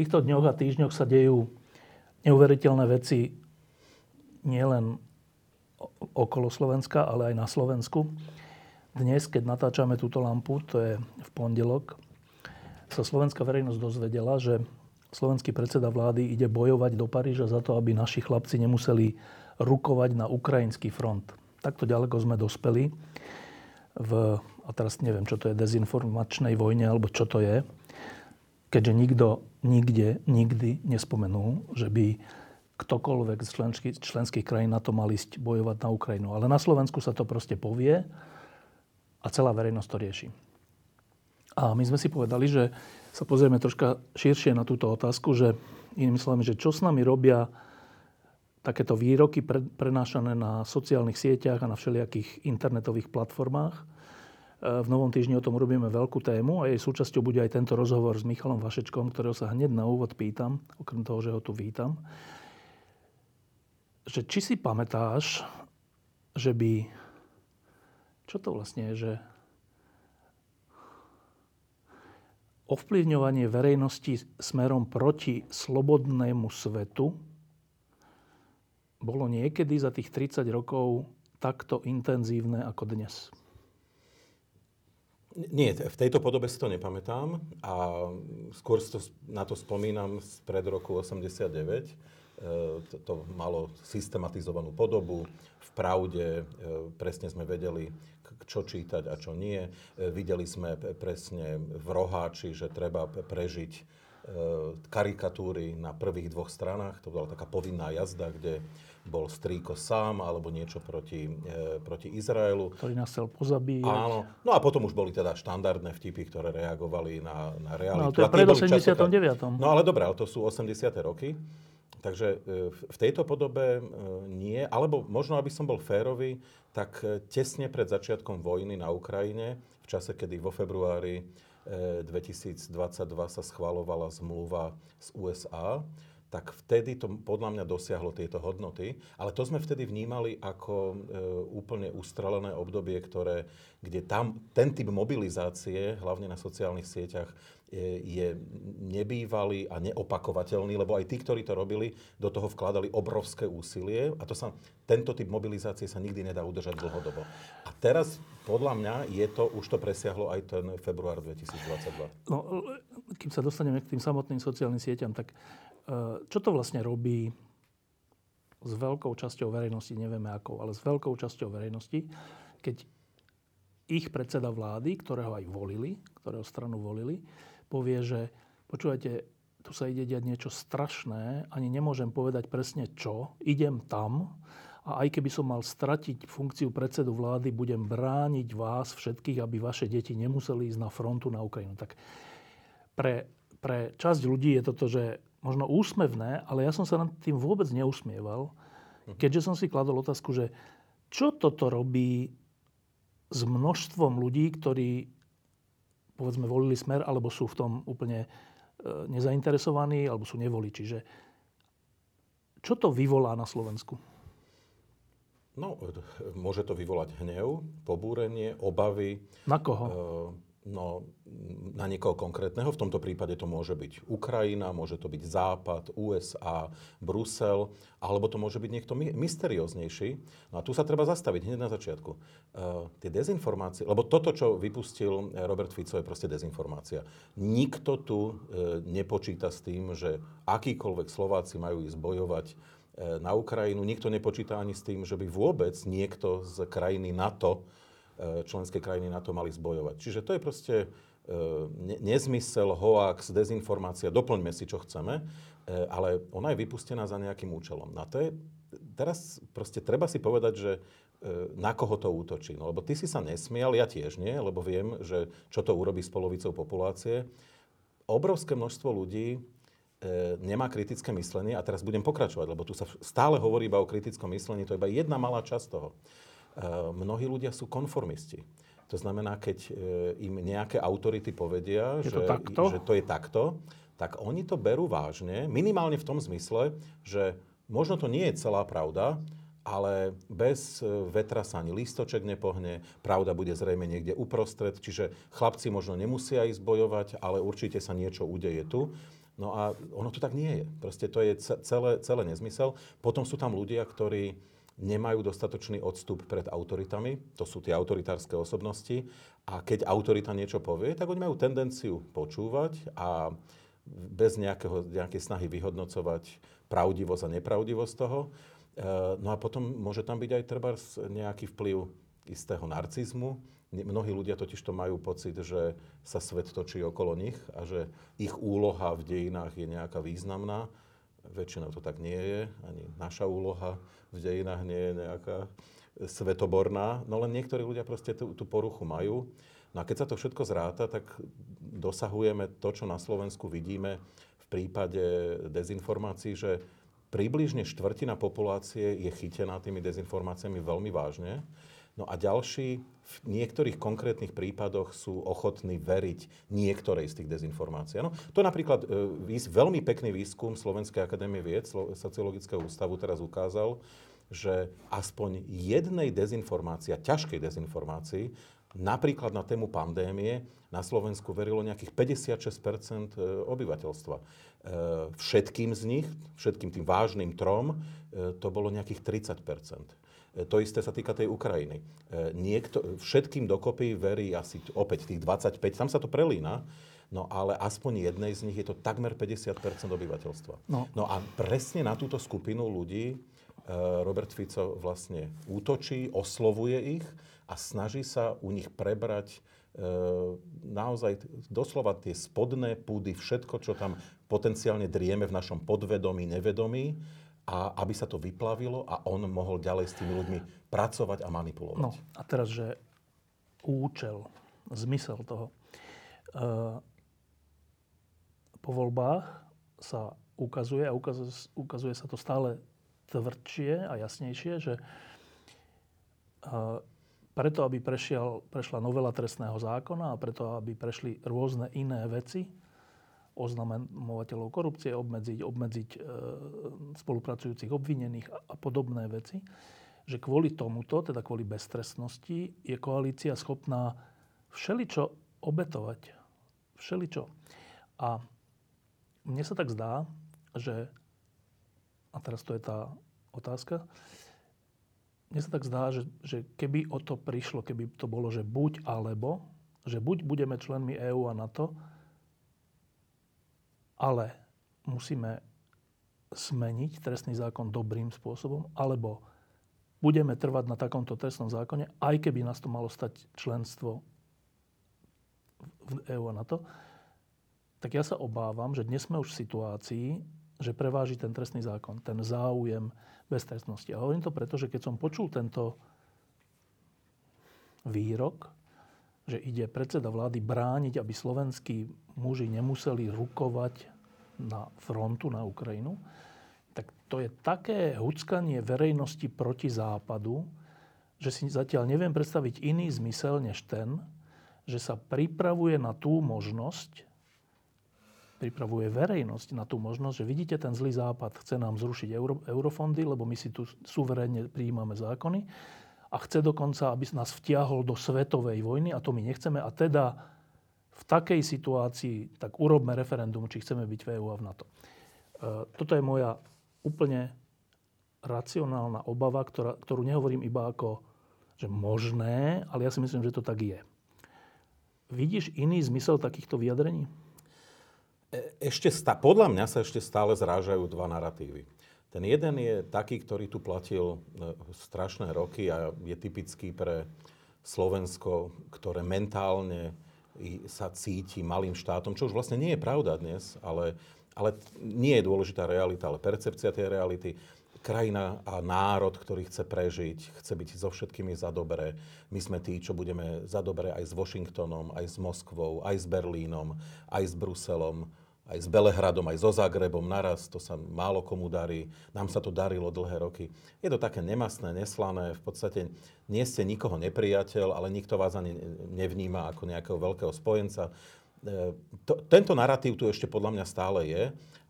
Týchto dňoch a týždňoch sa dejú neuveriteľné veci nielen okolo Slovenska, ale aj na Slovensku. Dnes, keď natáčame túto lampu, to je v pondelok, sa slovenská verejnosť dozvedela, že slovenský predseda vlády ide bojovať do Paríža za to, aby naši chlapci nemuseli rukovať na ukrajinský front. Takto ďaleko sme dospeli v, a teraz neviem, čo to je, dezinformačnej vojne, alebo čo to je, keďže nikto nikde, nikdy nespomenul, že by ktokoľvek z členských, členských krajín na to mal ísť bojovať na Ukrajinu. Ale na Slovensku sa to proste povie a celá verejnosť to rieši. A my sme si povedali, že sa pozrieme troška širšie na túto otázku, že inými slovami, že čo s nami robia takéto výroky prenášané na sociálnych sieťach a na všelijakých internetových platformách, v Novom týždni o tom robíme veľkú tému a jej súčasťou bude aj tento rozhovor s Michalom Vašečkom, ktorého sa hneď na úvod pýtam, okrem toho, že ho tu vítam, že či si pamätáš, že by... Čo to vlastne je, že ovplyvňovanie verejnosti smerom proti slobodnému svetu bolo niekedy za tých 30 rokov takto intenzívne ako dnes? Nie, v tejto podobe si to nepamätám a skôr to, na to spomínam z pred roku 89. E, to, to malo systematizovanú podobu. V pravde e, presne sme vedeli, čo čítať a čo nie. E, videli sme presne v roháči, že treba prežiť karikatúry na prvých dvoch stranách. To bola taká povinná jazda, kde bol strýko sám alebo niečo proti, e, proti Izraelu. Ktorý nás chcel pozabíjať. Áno. No a potom už boli teda štandardné vtipy, ktoré reagovali na, na realitu. No to je pred 89. No ale dobré, ale to sú 80. roky. Takže e, v tejto podobe nie, alebo možno, aby som bol férový, tak tesne pred začiatkom vojny na Ukrajine, v čase, kedy vo februári 2022 sa schvalovala zmluva z USA, tak vtedy to podľa mňa dosiahlo tieto hodnoty. Ale to sme vtedy vnímali ako e, úplne ustrelené obdobie, ktoré, kde tam ten typ mobilizácie, hlavne na sociálnych sieťach, je, nebývalý a neopakovateľný, lebo aj tí, ktorí to robili, do toho vkladali obrovské úsilie a to sa, tento typ mobilizácie sa nikdy nedá udržať dlhodobo. A teraz, podľa mňa, je to, už to presiahlo aj ten február 2022. No, kým sa dostaneme k tým samotným sociálnym sieťam, tak E, čo to vlastne robí s veľkou časťou verejnosti, nevieme ako, ale s veľkou časťou verejnosti, keď ich predseda vlády, ktorého aj volili, ktorého stranu volili, povie, že počúvajte, tu sa ide diať niečo strašné, ani nemôžem povedať presne čo, idem tam a aj keby som mal stratiť funkciu predsedu vlády, budem brániť vás všetkých, aby vaše deti nemuseli ísť na frontu na Ukrajinu. Tak pre, pre časť ľudí je toto, že možno úsmevné, ale ja som sa nad tým vôbec neusmieval, keďže som si kladol otázku, že čo toto robí s množstvom ľudí, ktorí povedzme volili smer, alebo sú v tom úplne e, nezainteresovaní, alebo sú nevoliči. Že čo to vyvolá na Slovensku? No, môže to vyvolať hnev, pobúrenie, obavy. Na koho? E- No, na niekoho konkrétneho, v tomto prípade to môže byť Ukrajina, môže to byť Západ, USA, Brusel, alebo to môže byť niekto mysterióznejší. No a tu sa treba zastaviť hneď na začiatku. Uh, tie dezinformácie, lebo toto, čo vypustil Robert Fico, je proste dezinformácia. Nikto tu uh, nepočíta s tým, že akýkoľvek Slováci majú ísť bojovať uh, na Ukrajinu. Nikto nepočíta ani s tým, že by vôbec niekto z krajiny NATO členské krajiny na to mali zbojovať. Čiže to je proste e, nezmysel, hoax, dezinformácia, doplňme si, čo chceme, e, ale ona je vypustená za nejakým účelom. Na to je, teraz proste treba si povedať, že na koho to útočí. No lebo ty si sa nesmial, ja tiež nie, lebo viem, že čo to urobí s polovicou populácie. Obrovské množstvo ľudí E, nemá kritické myslenie a teraz budem pokračovať, lebo tu sa stále hovorí iba o kritickom myslení, to je iba jedna malá časť toho. E, mnohí ľudia sú konformisti. To znamená, keď e, im nejaké autority povedia, je že, to takto? že to je takto, tak oni to berú vážne, minimálne v tom zmysle, že možno to nie je celá pravda, ale bez vetra sa ani lístoček nepohne, pravda bude zrejme niekde uprostred, čiže chlapci možno nemusia ísť bojovať, ale určite sa niečo udeje tu. No a ono to tak nie je. Proste to je celé, celé nezmysel. Potom sú tam ľudia, ktorí nemajú dostatočný odstup pred autoritami. To sú tie autoritárske osobnosti. A keď autorita niečo povie, tak oni majú tendenciu počúvať a bez nejakého, nejakej snahy vyhodnocovať pravdivosť a nepravdivosť toho. E, no a potom môže tam byť aj treba nejaký vplyv istého narcizmu, Mnohí ľudia totiž to majú pocit, že sa svet točí okolo nich a že ich úloha v dejinách je nejaká významná. Väčšinou to tak nie je. Ani naša úloha v dejinách nie je nejaká svetoborná. No len niektorí ľudia proste tú, tú poruchu majú. No a keď sa to všetko zráta, tak dosahujeme to, čo na Slovensku vidíme v prípade dezinformácií, že približne štvrtina populácie je chytená tými dezinformáciami veľmi vážne. No a ďalší v niektorých konkrétnych prípadoch sú ochotní veriť niektorej z tých dezinformácií. No, to napríklad e, veľmi pekný výskum Slovenskej akadémie vied, Sociologického ústavu teraz ukázal, že aspoň jednej dezinformácii, ťažkej dezinformácii, napríklad na tému pandémie, na Slovensku verilo nejakých 56 e, obyvateľstva. E, všetkým z nich, všetkým tým vážnym trom, to bolo nejakých 30 E, to isté sa týka tej Ukrajiny. E, niekto, všetkým dokopy verí asi opäť tých 25, tam sa to prelína, no ale aspoň jednej z nich je to takmer 50% obyvateľstva. No. no a presne na túto skupinu ľudí e, Robert Fico vlastne útočí, oslovuje ich a snaží sa u nich prebrať naozaj doslova tie spodné púdy, všetko, čo tam potenciálne drieme v našom podvedomí, nevedomí a aby sa to vyplavilo a on mohol ďalej s tými ľuďmi pracovať a manipulovať. No a teraz, že účel, zmysel toho. E, po voľbách sa ukazuje a ukazuje, ukazuje sa to stále tvrdšie a jasnejšie, že e, preto, aby prešiel, prešla novela trestného zákona a preto, aby prešli rôzne iné veci, oznamovateľov korupcie, obmedziť, obmedziť e, spolupracujúcich obvinených a, podobné veci, že kvôli tomuto, teda kvôli beztrestnosti, je koalícia schopná všeličo obetovať. Všeličo. A mne sa tak zdá, že, a teraz to je tá otázka, mne sa tak zdá, že, že keby o to prišlo, keby to bolo, že buď alebo, že buď budeme členmi EÚ a NATO, ale musíme zmeniť trestný zákon dobrým spôsobom, alebo budeme trvať na takomto trestnom zákone, aj keby nás to malo stať členstvo v EU a NATO, tak ja sa obávam, že dnes sme už v situácii, že preváži ten trestný zákon, ten záujem beztrestnosti. A hovorím to preto, že keď som počul tento výrok, že ide predseda vlády brániť, aby slovenskí muži nemuseli rukovať na frontu na Ukrajinu, tak to je také huckanie verejnosti proti západu, že si zatiaľ neviem predstaviť iný zmysel než ten, že sa pripravuje na tú možnosť, pripravuje verejnosť na tú možnosť, že vidíte, ten zlý západ chce nám zrušiť euro, eurofondy, lebo my si tu suverénne prijímame zákony a chce dokonca, aby nás vtiahol do svetovej vojny a to my nechceme. A teda v takej situácii tak urobme referendum, či chceme byť v EU a v NATO. E, toto je moja úplne racionálna obava, ktorá, ktorú nehovorím iba ako, že možné, ale ja si myslím, že to tak je. Vidíš iný zmysel takýchto vyjadrení? E, ešte sta- podľa mňa sa ešte stále zrážajú dva narratívy. Ten jeden je taký, ktorý tu platil e, strašné roky a je typický pre Slovensko, ktoré mentálne sa cíti malým štátom, čo už vlastne nie je pravda dnes, ale, ale nie je dôležitá realita, ale percepcia tej reality. krajina a národ, ktorý chce prežiť, chce byť so všetkými za dobré. My sme tí, čo budeme za dobré aj s Washingtonom, aj s Moskvou, aj s Berlínom, aj s Bruselom, aj s Belehradom, aj so Zagrebom naraz. To sa málo komu darí. Nám sa to darilo dlhé roky. Je to také nemastné, neslané. V podstate nie ste nikoho nepriateľ, ale nikto vás ani nevníma ako nejakého veľkého spojenca. E, to, tento narratív tu ešte podľa mňa stále je.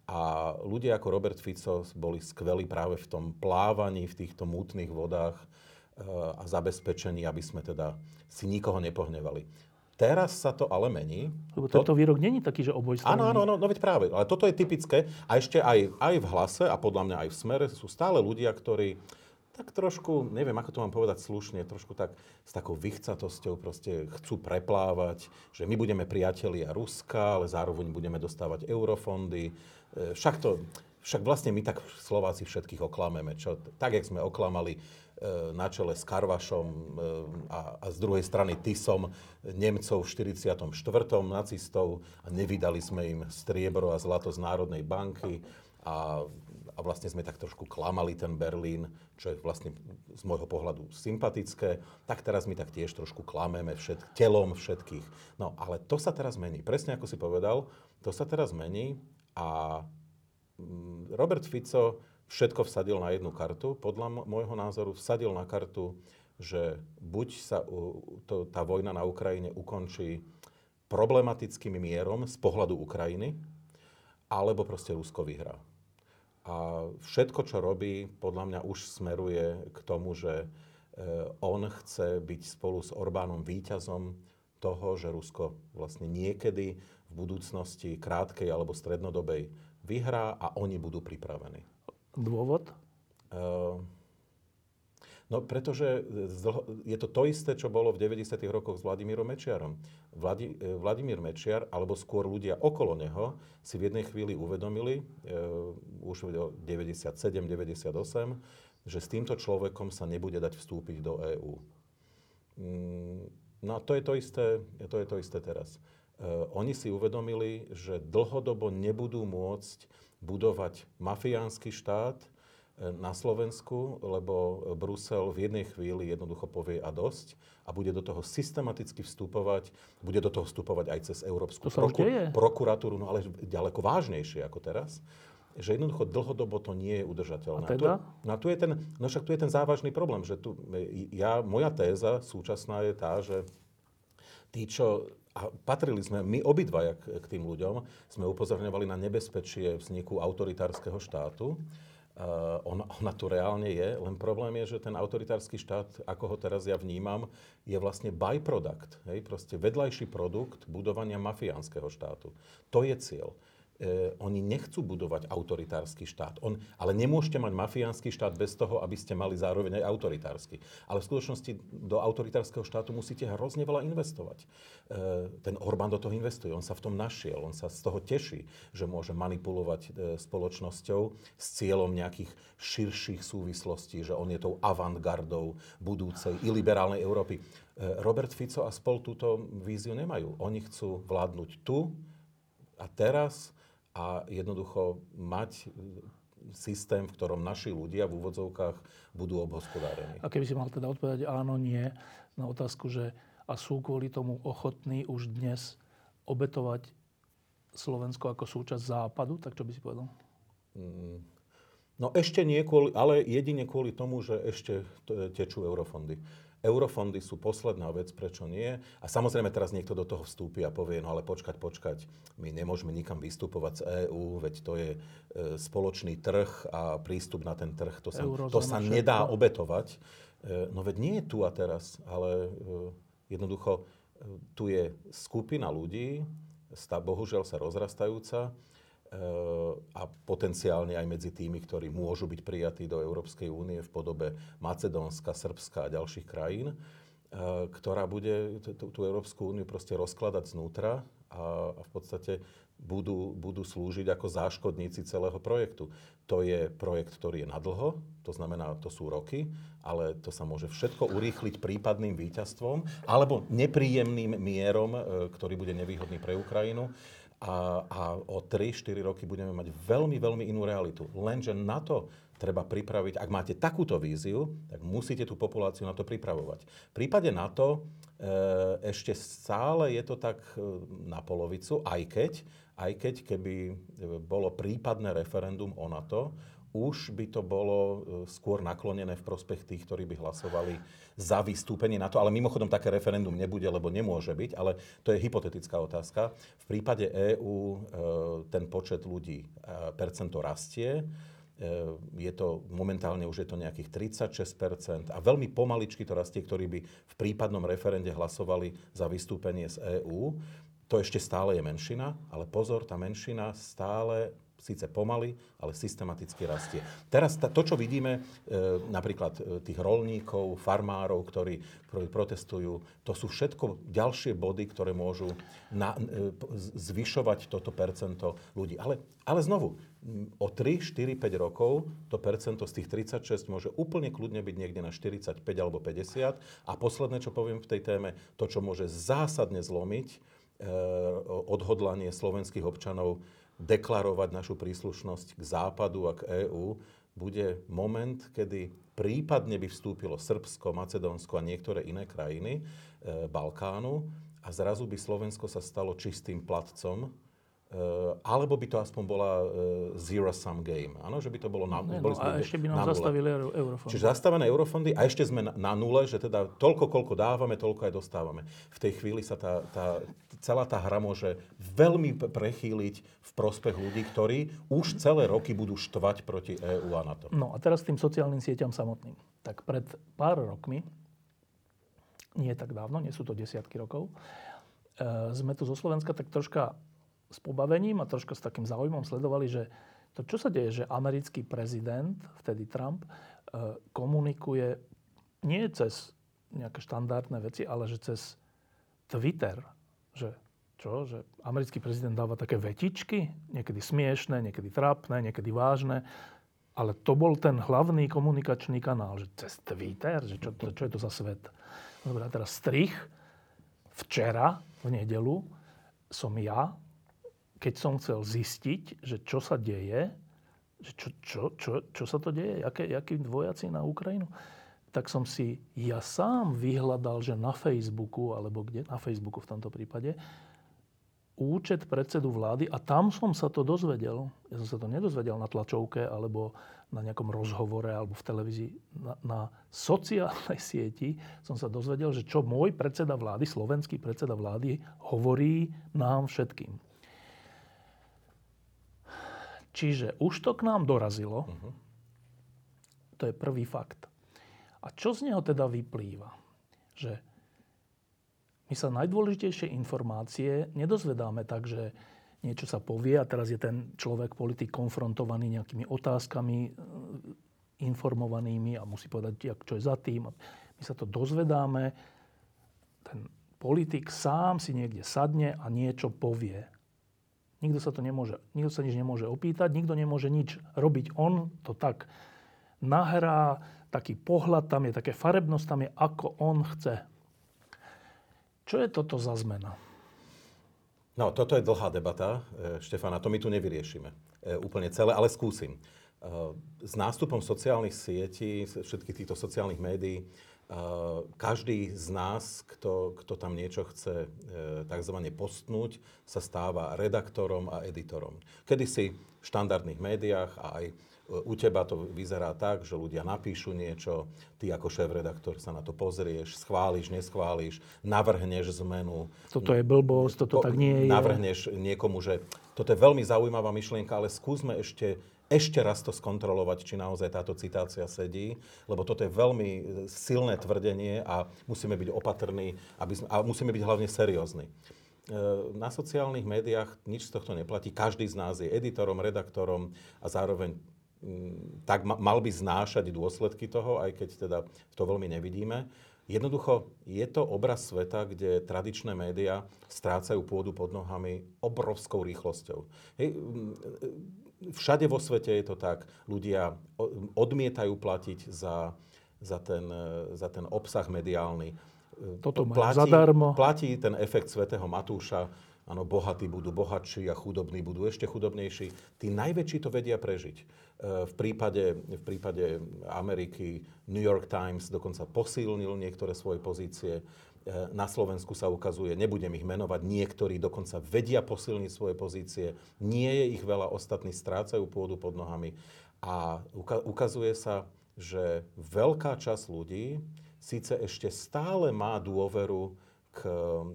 A ľudia ako Robert Fico boli skvelí práve v tom plávaní, v týchto mútnych vodách e, a zabezpečení, aby sme teda si nikoho nepohnevali. Teraz sa to ale mení. Lebo tento to... výrok není taký, že oboj Áno, áno, no, no veď práve. Ale toto je typické. A ešte aj, aj v hlase a podľa mňa aj v smere sú stále ľudia, ktorí tak trošku, neviem, ako to mám povedať slušne, trošku tak s takou vychcatosťou proste chcú preplávať, že my budeme priatelia Ruska, ale zároveň budeme dostávať eurofondy. E, však to, však vlastne my tak Slováci všetkých oklameme. Čo, tak, jak sme oklamali na čele s Karvašom e, a, a z druhej strany Tisom Nemcov v 44. nacistov a nevydali sme im striebro a zlato z Národnej banky a a vlastne sme tak trošku klamali ten Berlín, čo je vlastne z môjho pohľadu sympatické, tak teraz my tak tiež trošku klameme všet, telom všetkých. No ale to sa teraz mení. Presne ako si povedal, to sa teraz mení a mm, Robert Fico všetko vsadil na jednu kartu. Podľa môjho názoru vsadil na kartu, že buď sa to, tá vojna na Ukrajine ukončí problematickým mierom z pohľadu Ukrajiny, alebo proste Rusko vyhrá. A všetko, čo robí, podľa mňa už smeruje k tomu, že e, on chce byť spolu s Orbánom výťazom toho, že Rusko vlastne niekedy v budúcnosti krátkej alebo strednodobej vyhrá a oni budú pripravení. Dôvod? Uh, No pretože je to to isté, čo bolo v 90. rokoch s Vladimírom Mečiarom. Vladi, e, Vladimír Mečiar, alebo skôr ľudia okolo neho, si v jednej chvíli uvedomili, uh, už v 97-98, že s týmto človekom sa nebude dať vstúpiť do EÚ. Mm, no a to je to isté, to je to isté teraz. Uh, oni si uvedomili, že dlhodobo nebudú môcť budovať mafiánsky štát, na Slovensku, lebo Brusel v jednej chvíli jednoducho povie a dosť a bude do toho systematicky vstupovať, bude do toho vstupovať aj cez Európsku proku- prokuratúru, no ale ďaleko vážnejšie ako teraz že jednoducho dlhodobo to nie je udržateľné. A teda? Tu, no, tu je ten, no však tu je ten závažný problém, že tu, ja, moja téza súčasná je tá, že tí, čo a patrili sme, my obidvaja k, k tým ľuďom, sme upozorňovali na nebezpečie vzniku autoritárskeho štátu. Uh, ona, ona tu reálne je, len problém je, že ten autoritársky štát, ako ho teraz ja vnímam, je vlastne byproduct, hej, proste vedľajší produkt budovania mafiánskeho štátu. To je cieľ e, oni nechcú budovať autoritársky štát. On, ale nemôžete mať mafiánsky štát bez toho, aby ste mali zároveň aj autoritársky. Ale v skutočnosti do autoritárskeho štátu musíte hrozne veľa investovať. E, ten Orbán do toho investuje, on sa v tom našiel, on sa z toho teší, že môže manipulovať e, spoločnosťou s cieľom nejakých širších súvislostí, že on je tou avantgardou budúcej iliberálnej Európy. E, Robert Fico a spol túto víziu nemajú. Oni chcú vládnuť tu a teraz a jednoducho mať systém, v ktorom naši ľudia v úvodzovkách budú obhospodárení. A keby si mal teda odpovedať áno, nie na otázku, že a sú kvôli tomu ochotní už dnes obetovať Slovensko ako súčasť západu, tak čo by si povedal? Mm, no ešte nie, kvôli, ale jedine kvôli tomu, že ešte tečú eurofondy. Eurofondy sú posledná vec, prečo nie. A samozrejme teraz niekto do toho vstúpi a povie, no ale počkať, počkať, my nemôžeme nikam vystupovať z EÚ, veď to je e, spoločný trh a prístup na ten trh, to sa, to sa nedá obetovať. E, no veď nie je tu a teraz, ale e, jednoducho tu je skupina ľudí, bohužiaľ sa rozrastajúca, a potenciálne aj medzi tými, ktorí môžu byť prijatí do Európskej únie v podobe Macedónska, Srbska a ďalších krajín, ktorá bude tú Európsku úniu proste rozkladať znútra a v podstate budú, budú slúžiť ako záškodníci celého projektu. To je projekt, ktorý je na dlho, to znamená, to sú roky, ale to sa môže všetko urýchliť prípadným víťazstvom alebo nepríjemným mierom, e, ktorý bude nevýhodný pre Ukrajinu. A, a o 3-4 roky budeme mať veľmi, veľmi inú realitu. Lenže na to treba pripraviť, ak máte takúto víziu, tak musíte tú populáciu na to pripravovať. V prípade NATO e, ešte stále je to tak e, na polovicu, aj keď, aj keď keby e, bolo prípadné referendum o NATO, už by to bolo skôr naklonené v prospech tých, ktorí by hlasovali za vystúpenie na to. Ale mimochodom také referendum nebude, lebo nemôže byť, ale to je hypotetická otázka. V prípade EÚ e, ten počet ľudí, e, percento rastie. Je to momentálne už je to nejakých 36% a veľmi pomaličky to rastie, ktorí by v prípadnom referende hlasovali za vystúpenie z EÚ. To ešte stále je menšina, ale pozor, tá menšina stále síce pomaly, ale systematicky rastie. Teraz to, čo vidíme, e, napríklad e, tých rolníkov, farmárov, ktorí, protestujú, to sú všetko ďalšie body, ktoré môžu na, e, zvyšovať toto percento ľudí. Ale, ale znovu, o 3, 4, 5 rokov to percento z tých 36 môže úplne kľudne byť niekde na 45 alebo 50. A posledné, čo poviem v tej téme, to, čo môže zásadne zlomiť odhodlanie slovenských občanov deklarovať našu príslušnosť k Západu a k EÚ, bude moment, kedy prípadne by vstúpilo Srbsko, Macedónsko a niektoré iné krajiny e, Balkánu a zrazu by Slovensko sa stalo čistým platcom alebo by to aspoň bola uh, zero-sum game. Áno, že by to bolo na, ne, no, a ešte by nám zastavili euro, eurofondy. Čiže zastavené eurofondy a ešte sme na, na nule, že teda toľko, koľko dávame, toľko aj dostávame. V tej chvíli sa tá, tá, celá tá hra môže veľmi prechýliť v prospech ľudí, ktorí už celé roky budú štvať proti EÚ a NATO. No a teraz tým sociálnym sieťam samotným. Tak pred pár rokmi, nie tak dávno, nie sú to desiatky rokov, uh, sme tu zo Slovenska tak troška s pobavením a troška s takým záujmom sledovali, že to, čo sa deje, že americký prezident, vtedy Trump, e, komunikuje nie cez nejaké štandardné veci, ale že cez Twitter, že čo, že americký prezident dáva také vetičky, niekedy smiešné, niekedy trápne, niekedy vážne, ale to bol ten hlavný komunikačný kanál, že cez Twitter, že čo, čo je to za svet. Dobre, a teraz strich. Včera, v nedelu, som ja keď som chcel zistiť, že čo sa deje, že čo, čo, čo, čo sa to deje, aké, akí vojaci na Ukrajinu, tak som si ja sám vyhľadal, že na Facebooku, alebo kde, na Facebooku v tomto prípade, účet predsedu vlády a tam som sa to dozvedel. Ja som sa to nedozvedel na tlačovke alebo na nejakom rozhovore alebo v televízii. Na, na sociálnej sieti som sa dozvedel, že čo môj predseda vlády, slovenský predseda vlády, hovorí nám všetkým. Čiže už to k nám dorazilo. Uh-huh. To je prvý fakt. A čo z neho teda vyplýva? Že my sa najdôležitejšie informácie nedozvedáme tak, že niečo sa povie a teraz je ten človek, politik konfrontovaný nejakými otázkami e, informovanými a musí povedať, čo je za tým. My sa to dozvedáme, ten politik sám si niekde sadne a niečo povie. Nikto sa to nemôže, nikto sa nič nemôže opýtať, nikto nemôže nič robiť. On to tak nahrá, taký pohľad tam je, také farebnosť tam je, ako on chce. Čo je toto za zmena? No, toto je dlhá debata, e, Štefana, to my tu nevyriešime e, úplne celé, ale skúsim. E, s nástupom sociálnych sietí, všetkých týchto sociálnych médií, každý z nás, kto, kto tam niečo chce e, tzv. postnúť, sa stáva redaktorom a editorom. Kedy si v štandardných médiách a aj e, u teba to vyzerá tak, že ľudia napíšu niečo, ty ako šéf-redaktor sa na to pozrieš, schváliš, neschváliš, navrhneš zmenu. Toto je blbosť, toto po, tak nie je. Navrhneš niekomu, že toto je veľmi zaujímavá myšlienka, ale skúsme ešte ešte raz to skontrolovať, či naozaj táto citácia sedí, lebo toto je veľmi silné tvrdenie a musíme byť opatrní aby sme, a musíme byť hlavne seriózni. E, na sociálnych médiách nič z tohto neplatí. Každý z nás je editorom, redaktorom a zároveň mm, tak mal by znášať dôsledky toho, aj keď teda to veľmi nevidíme. Jednoducho je to obraz sveta, kde tradičné médiá strácajú pôdu pod nohami obrovskou rýchlosťou. Hej, všade vo svete je to tak. Ľudia odmietajú platiť za, za, ten, za ten obsah mediálny. Toto platí, zadarmo. Platí ten efekt svätého Matúša. Áno, bohatí budú bohatší a chudobní budú ešte chudobnejší. Tí najväčší to vedia prežiť. E, v prípade, v prípade Ameriky New York Times dokonca posílnil niektoré svoje pozície. E, na Slovensku sa ukazuje, nebudem ich menovať, niektorí dokonca vedia posilniť svoje pozície. Nie je ich veľa, ostatní strácajú pôdu pod nohami. A ukazuje sa, že veľká časť ľudí síce ešte stále má dôveru k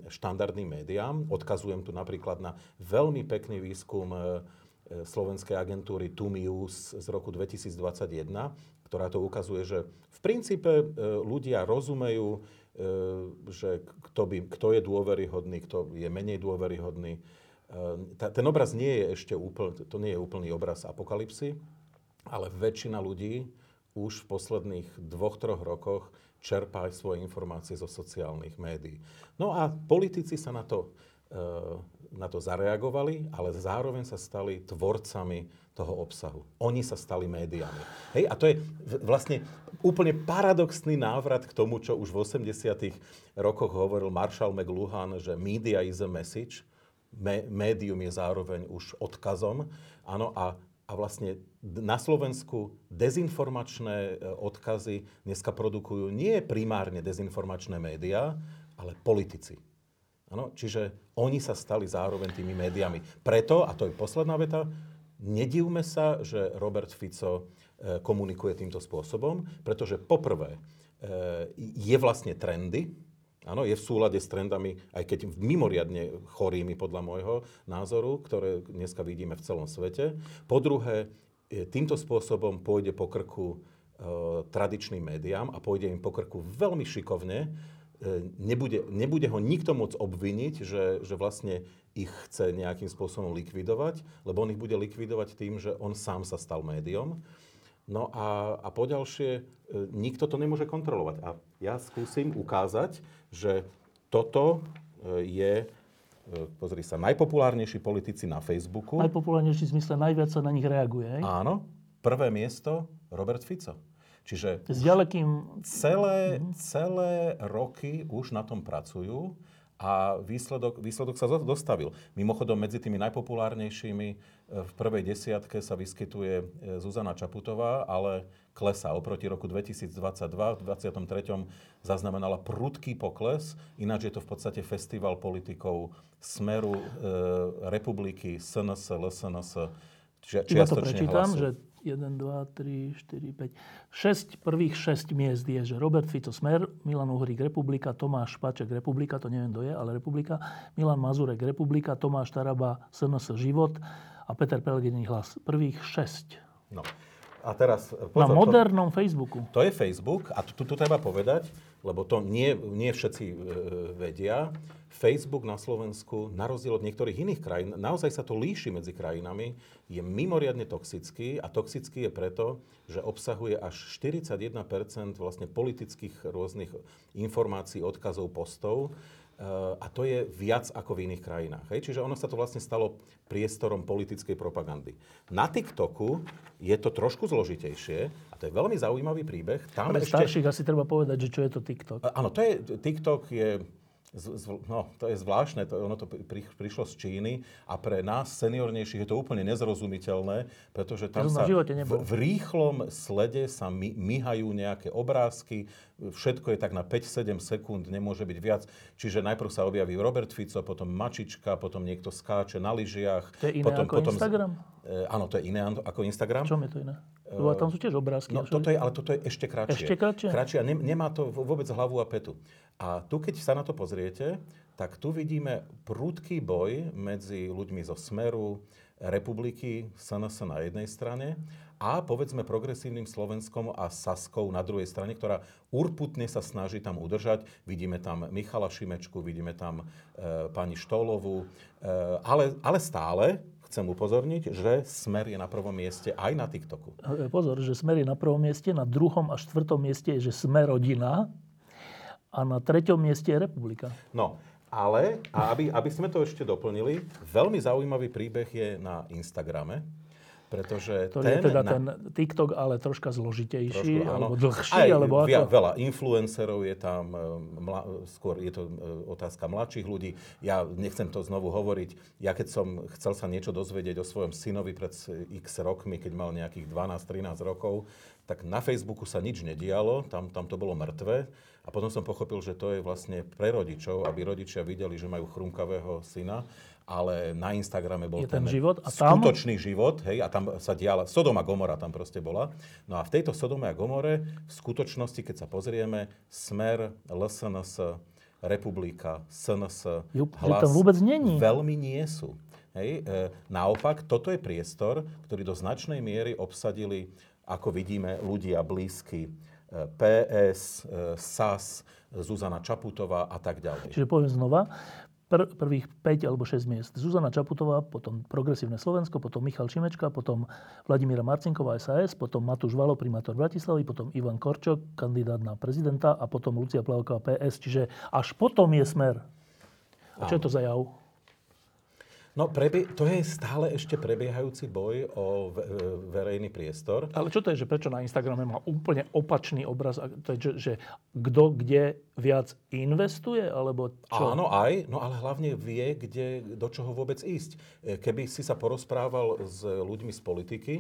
štandardným médiám. Odkazujem tu napríklad na veľmi pekný výskum e, e, slovenskej agentúry Tumius z roku 2021, ktorá to ukazuje, že v princípe e, ľudia rozumejú, že kto, by, kto je dôveryhodný, kto je menej dôveryhodný. Ten obraz nie je ešte úplný, to nie je úplný obraz apokalipsy, ale väčšina ľudí už v posledných dvoch, troch rokoch čerpá svoje informácie zo sociálnych médií. No a politici sa na to, e, na to zareagovali, ale zároveň sa stali tvorcami toho obsahu. Oni sa stali médiami. Hej, a to je vlastne úplne paradoxný návrat k tomu, čo už v 80. rokoch hovoril Marshall McLuhan, že media is a message, médium je zároveň už odkazom. Áno, a a vlastne na Slovensku dezinformačné e, odkazy dneska produkujú nie primárne dezinformačné médiá, ale politici. Ano? Čiže oni sa stali zároveň tými médiami. Preto, a to je posledná veta, nedivme sa, že Robert Fico e, komunikuje týmto spôsobom, pretože poprvé e, je vlastne trendy, Áno, je v súlade s trendami, aj keď mimoriadne chorými podľa môjho názoru, ktoré dneska vidíme v celom svete. Po druhé, e, týmto spôsobom pôjde po krku e, tradičným médiám a pôjde im po krku veľmi šikovne. E, nebude, nebude ho nikto môcť obviniť, že, že vlastne ich chce nejakým spôsobom likvidovať, lebo on ich bude likvidovať tým, že on sám sa stal médium. No a, a poďalšie, e, nikto to nemôže kontrolovať. A ja skúsim ukázať, že toto e, je, pozri sa, najpopulárnejší politici na Facebooku. Najpopulárnejší v zmysle najviac sa na nich reaguje, hej? Áno. Prvé miesto Robert Fico. Čiže s ďalekým... celé, mhm. celé roky už na tom pracujú a výsledok, výsledok sa dostavil. Mimochodom, medzi tými najpopulárnejšími e, v prvej desiatke sa vyskytuje e, Zuzana Čaputová, ale klesá. Oproti roku 2022 v 23. zaznamenala prudký pokles, ináč je to v podstate festival politikov Smeru, e, Republiky, SNS, LSNS, či, Iba to prečítam, hlasu. že 1, 2, 3, 4, 5. 6, prvých 6 miest je, že Robert Fico Smer, Milan Uhrík Republika, Tomáš Paček Republika, to neviem, kto je, ale Republika, Milan Mazurek Republika, Tomáš Taraba SNS Život a Peter Pellegrini Hlas. Prvých 6. No. A teraz... Pozor, Na modernom to, Facebooku. To je Facebook a tu, tu, tu treba povedať, lebo to nie, nie všetci e, vedia. Facebook na Slovensku, na rozdiel od niektorých iných krajín, naozaj sa to líši medzi krajinami, je mimoriadne toxický a toxický je preto, že obsahuje až 41% vlastne politických rôznych informácií, odkazov, postov Eh, a to je viac ako v iných krajinách. Hej? Čiže ono sa to vlastne stalo priestorom politickej propagandy. Na TikToku je to trošku zložitejšie to je veľmi zaujímavý príbeh. Tam Ale ešte... starších asi treba povedať, že čo je to TikTok. Áno, to je, TikTok je no, to je zvláštne, to, ono to pri, prišlo z Číny a pre nás seniornejších je to úplne nezrozumiteľné, pretože tam sa v, v rýchlom slede sa my, myhajú nejaké obrázky, všetko je tak na 5-7 sekúnd, nemôže byť viac. Čiže najprv sa objaví Robert Fico, potom Mačička, potom niekto skáče na lyžiach. To je iné potom, ako potom, Instagram? E, áno, to je iné ako Instagram. Čom je to iné? Lebo tam sú tiež obrázky. No, toto je, ale toto je ešte kratšie. Ešte kratšie? Kratšie a ne, nemá to vôbec hlavu a petu. A tu, keď sa na to pozriete, tak tu vidíme prúdky boj medzi ľuďmi zo Smeru, republiky SNS na jednej strane a povedzme progresívnym Slovenskom a Saskou na druhej strane, ktorá urputne sa snaží tam udržať. Vidíme tam Michala Šimečku, vidíme tam e, pani Štolovú, e, ale, ale stále chcem upozorniť, že Smer je na prvom mieste aj na TikToku. Pozor, že Smer je na prvom mieste, na druhom a štvrtom mieste je, že Smer rodina a na treťom mieste je Republika. No, ale, a aby, aby sme to ešte doplnili, veľmi zaujímavý príbeh je na Instagrame, Pretože To ten, je teda na- ten TikTok, ale troška zložitejší, Trošku, áno. alebo dlhší, Aj alebo ako? via- Veľa influencerov je tam, e, mla, skôr je to e, otázka mladších ľudí. Ja nechcem to znovu hovoriť. Ja keď som chcel sa niečo dozvedieť o svojom synovi pred x rokmi, keď mal nejakých 12-13 rokov, tak na Facebooku sa nič nedialo, tam, tam to bolo mŕtve. A potom som pochopil, že to je vlastne pre rodičov, aby rodičia videli, že majú chrumkavého syna, ale na Instagrame bol Je ten život a tam? skutočný život, hej, a tam sa diala, Sodoma Gomora tam proste bola. No a v tejto Sodome a Gomore, v skutočnosti, keď sa pozrieme, Smer, LSNS, Republika, SNS, Ju- že Hlas, tam vôbec není. veľmi nie sú. Hej, e, naopak, toto je priestor, ktorý do značnej miery obsadili, ako vidíme, ľudia blízky PS, e, SAS, Zuzana Čaputová a tak ďalej. Čiže poviem znova, pr- prvých 5 alebo 6 miest. Zuzana Čaputová, potom Progresívne Slovensko, potom Michal Šimečka, potom Vladimíra Marcinková SAS, potom Matúš Valo, primátor Bratislavy, potom Ivan Korčok, kandidát na prezidenta a potom Lucia Plavková PS. Čiže až potom je smer. A čo je to za jav? No, prebie- to je stále ešte prebiehajúci boj o ve- e, verejný priestor. Ale čo to je, že prečo na Instagrame má úplne opačný obraz? To je, že, že kto kde viac investuje? Alebo čo? Áno, aj, no ale hlavne vie, kde, do čoho vôbec ísť. E, Keby si sa porozprával s ľuďmi z politiky,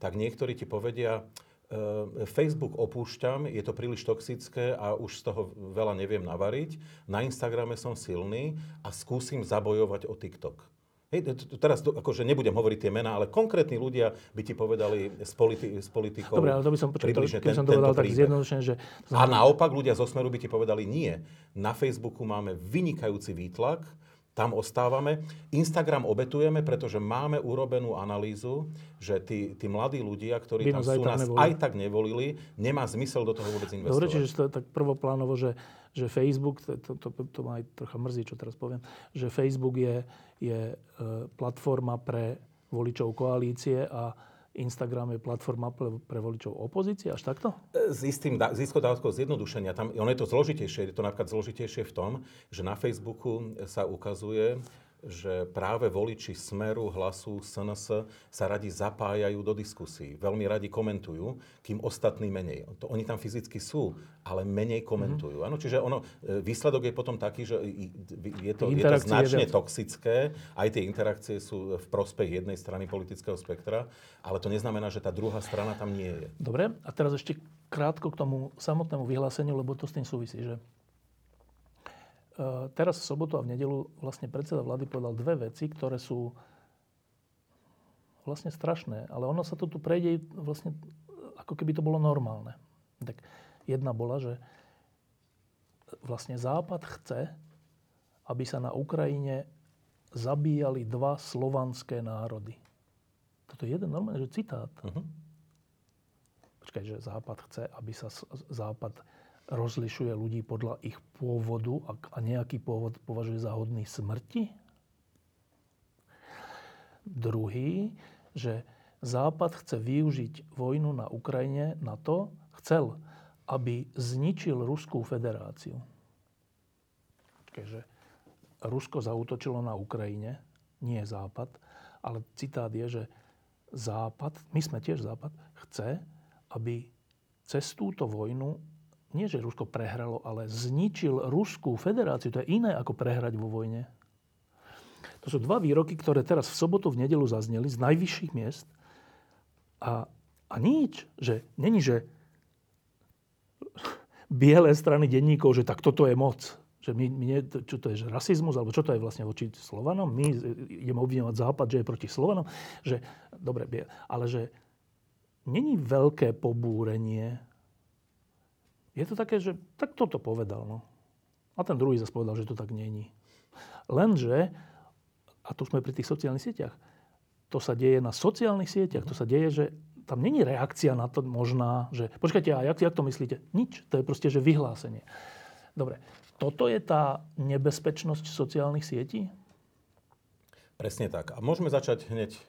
tak niektorí ti povedia, e, Facebook opúšťam, je to príliš toxické a už z toho veľa neviem navariť. Na Instagrame som silný a skúsim zabojovať o TikTok. Hej, teraz akože nebudem hovoriť tie mená, ale konkrétni ľudia by ti povedali s, politi- s politikou Dobre, ale to by som počul, približne ten- som to povedal tak zjednodušene, že... A naopak ľudia zo Smeru by ti povedali nie. Na Facebooku máme vynikajúci výtlak, tam ostávame. Instagram obetujeme, pretože máme urobenú analýzu, že tí, tí mladí ľudia, ktorí By tam sú, nás nevolili. aj tak nevolili, nemá zmysel do toho vôbec investovať. Dobre, čiže to je tak prvoplánovo, že, že Facebook, to, to, to, to ma aj trocha mrzí, čo teraz poviem, že Facebook je, je e, platforma pre voličov koalície a Instagram je platforma pre, voličov opozície, až takto? S istým da- s istou dávkou zjednodušenia. Tam, ono je to zložitejšie. Je to napríklad zložitejšie v tom, že na Facebooku sa ukazuje, že práve voliči Smeru, Hlasu, SNS sa radi zapájajú do diskusí. Veľmi radi komentujú, kým ostatní menej. To, oni tam fyzicky sú, ale menej komentujú. Áno, čiže ono, e, výsledok je potom taký, že je to, je to je značne viac. toxické. Aj tie interakcie sú v prospech jednej strany politického spektra, ale to neznamená, že tá druhá strana tam nie je. Dobre, a teraz ešte krátko k tomu samotnému vyhláseniu, lebo to s tým súvisí, že teraz v sobotu a v nedelu vlastne predseda vlády povedal dve veci, ktoré sú vlastne strašné, ale ono sa to tu prejde vlastne ako keby to bolo normálne. Tak jedna bola, že vlastne Západ chce, aby sa na Ukrajine zabíjali dva slovanské národy. Toto je jeden normálny, že citát. Mhm. Počkaj, že Západ chce, aby sa Západ rozlišuje ľudí podľa ich pôvodu a, nejaký pôvod považuje za hodný smrti? Druhý, že Západ chce využiť vojnu na Ukrajine na to, chcel, aby zničil Ruskú federáciu. Počkaj, že Rusko zautočilo na Ukrajine, nie Západ, ale citát je, že Západ, my sme tiež Západ, chce, aby cez túto vojnu nie, že Rusko prehralo, ale zničil Ruskú federáciu. To je iné ako prehrať vo vojne. To sú dva výroky, ktoré teraz v sobotu, v nedelu zazneli z najvyšších miest. A, a nič, že není, že biele strany denníkov, že tak toto je moc. Že my, my nie, čo to je, že rasizmus, alebo čo to je vlastne voči Slovanom? My ideme obvinovať Západ, že je proti Slovanom. Že, dobre, bie- ale že není veľké pobúrenie. Je to také, že tak toto povedal. No. A ten druhý zase povedal, že to tak není. Lenže, a tu sme pri tých sociálnych sieťach, to sa deje na sociálnych sieťach, to sa deje, že tam není reakcia na to možná, že počkajte, a jak, jak to myslíte? Nič, to je proste, že vyhlásenie. Dobre, toto je tá nebezpečnosť sociálnych sietí? Presne tak. A môžeme začať hneď e,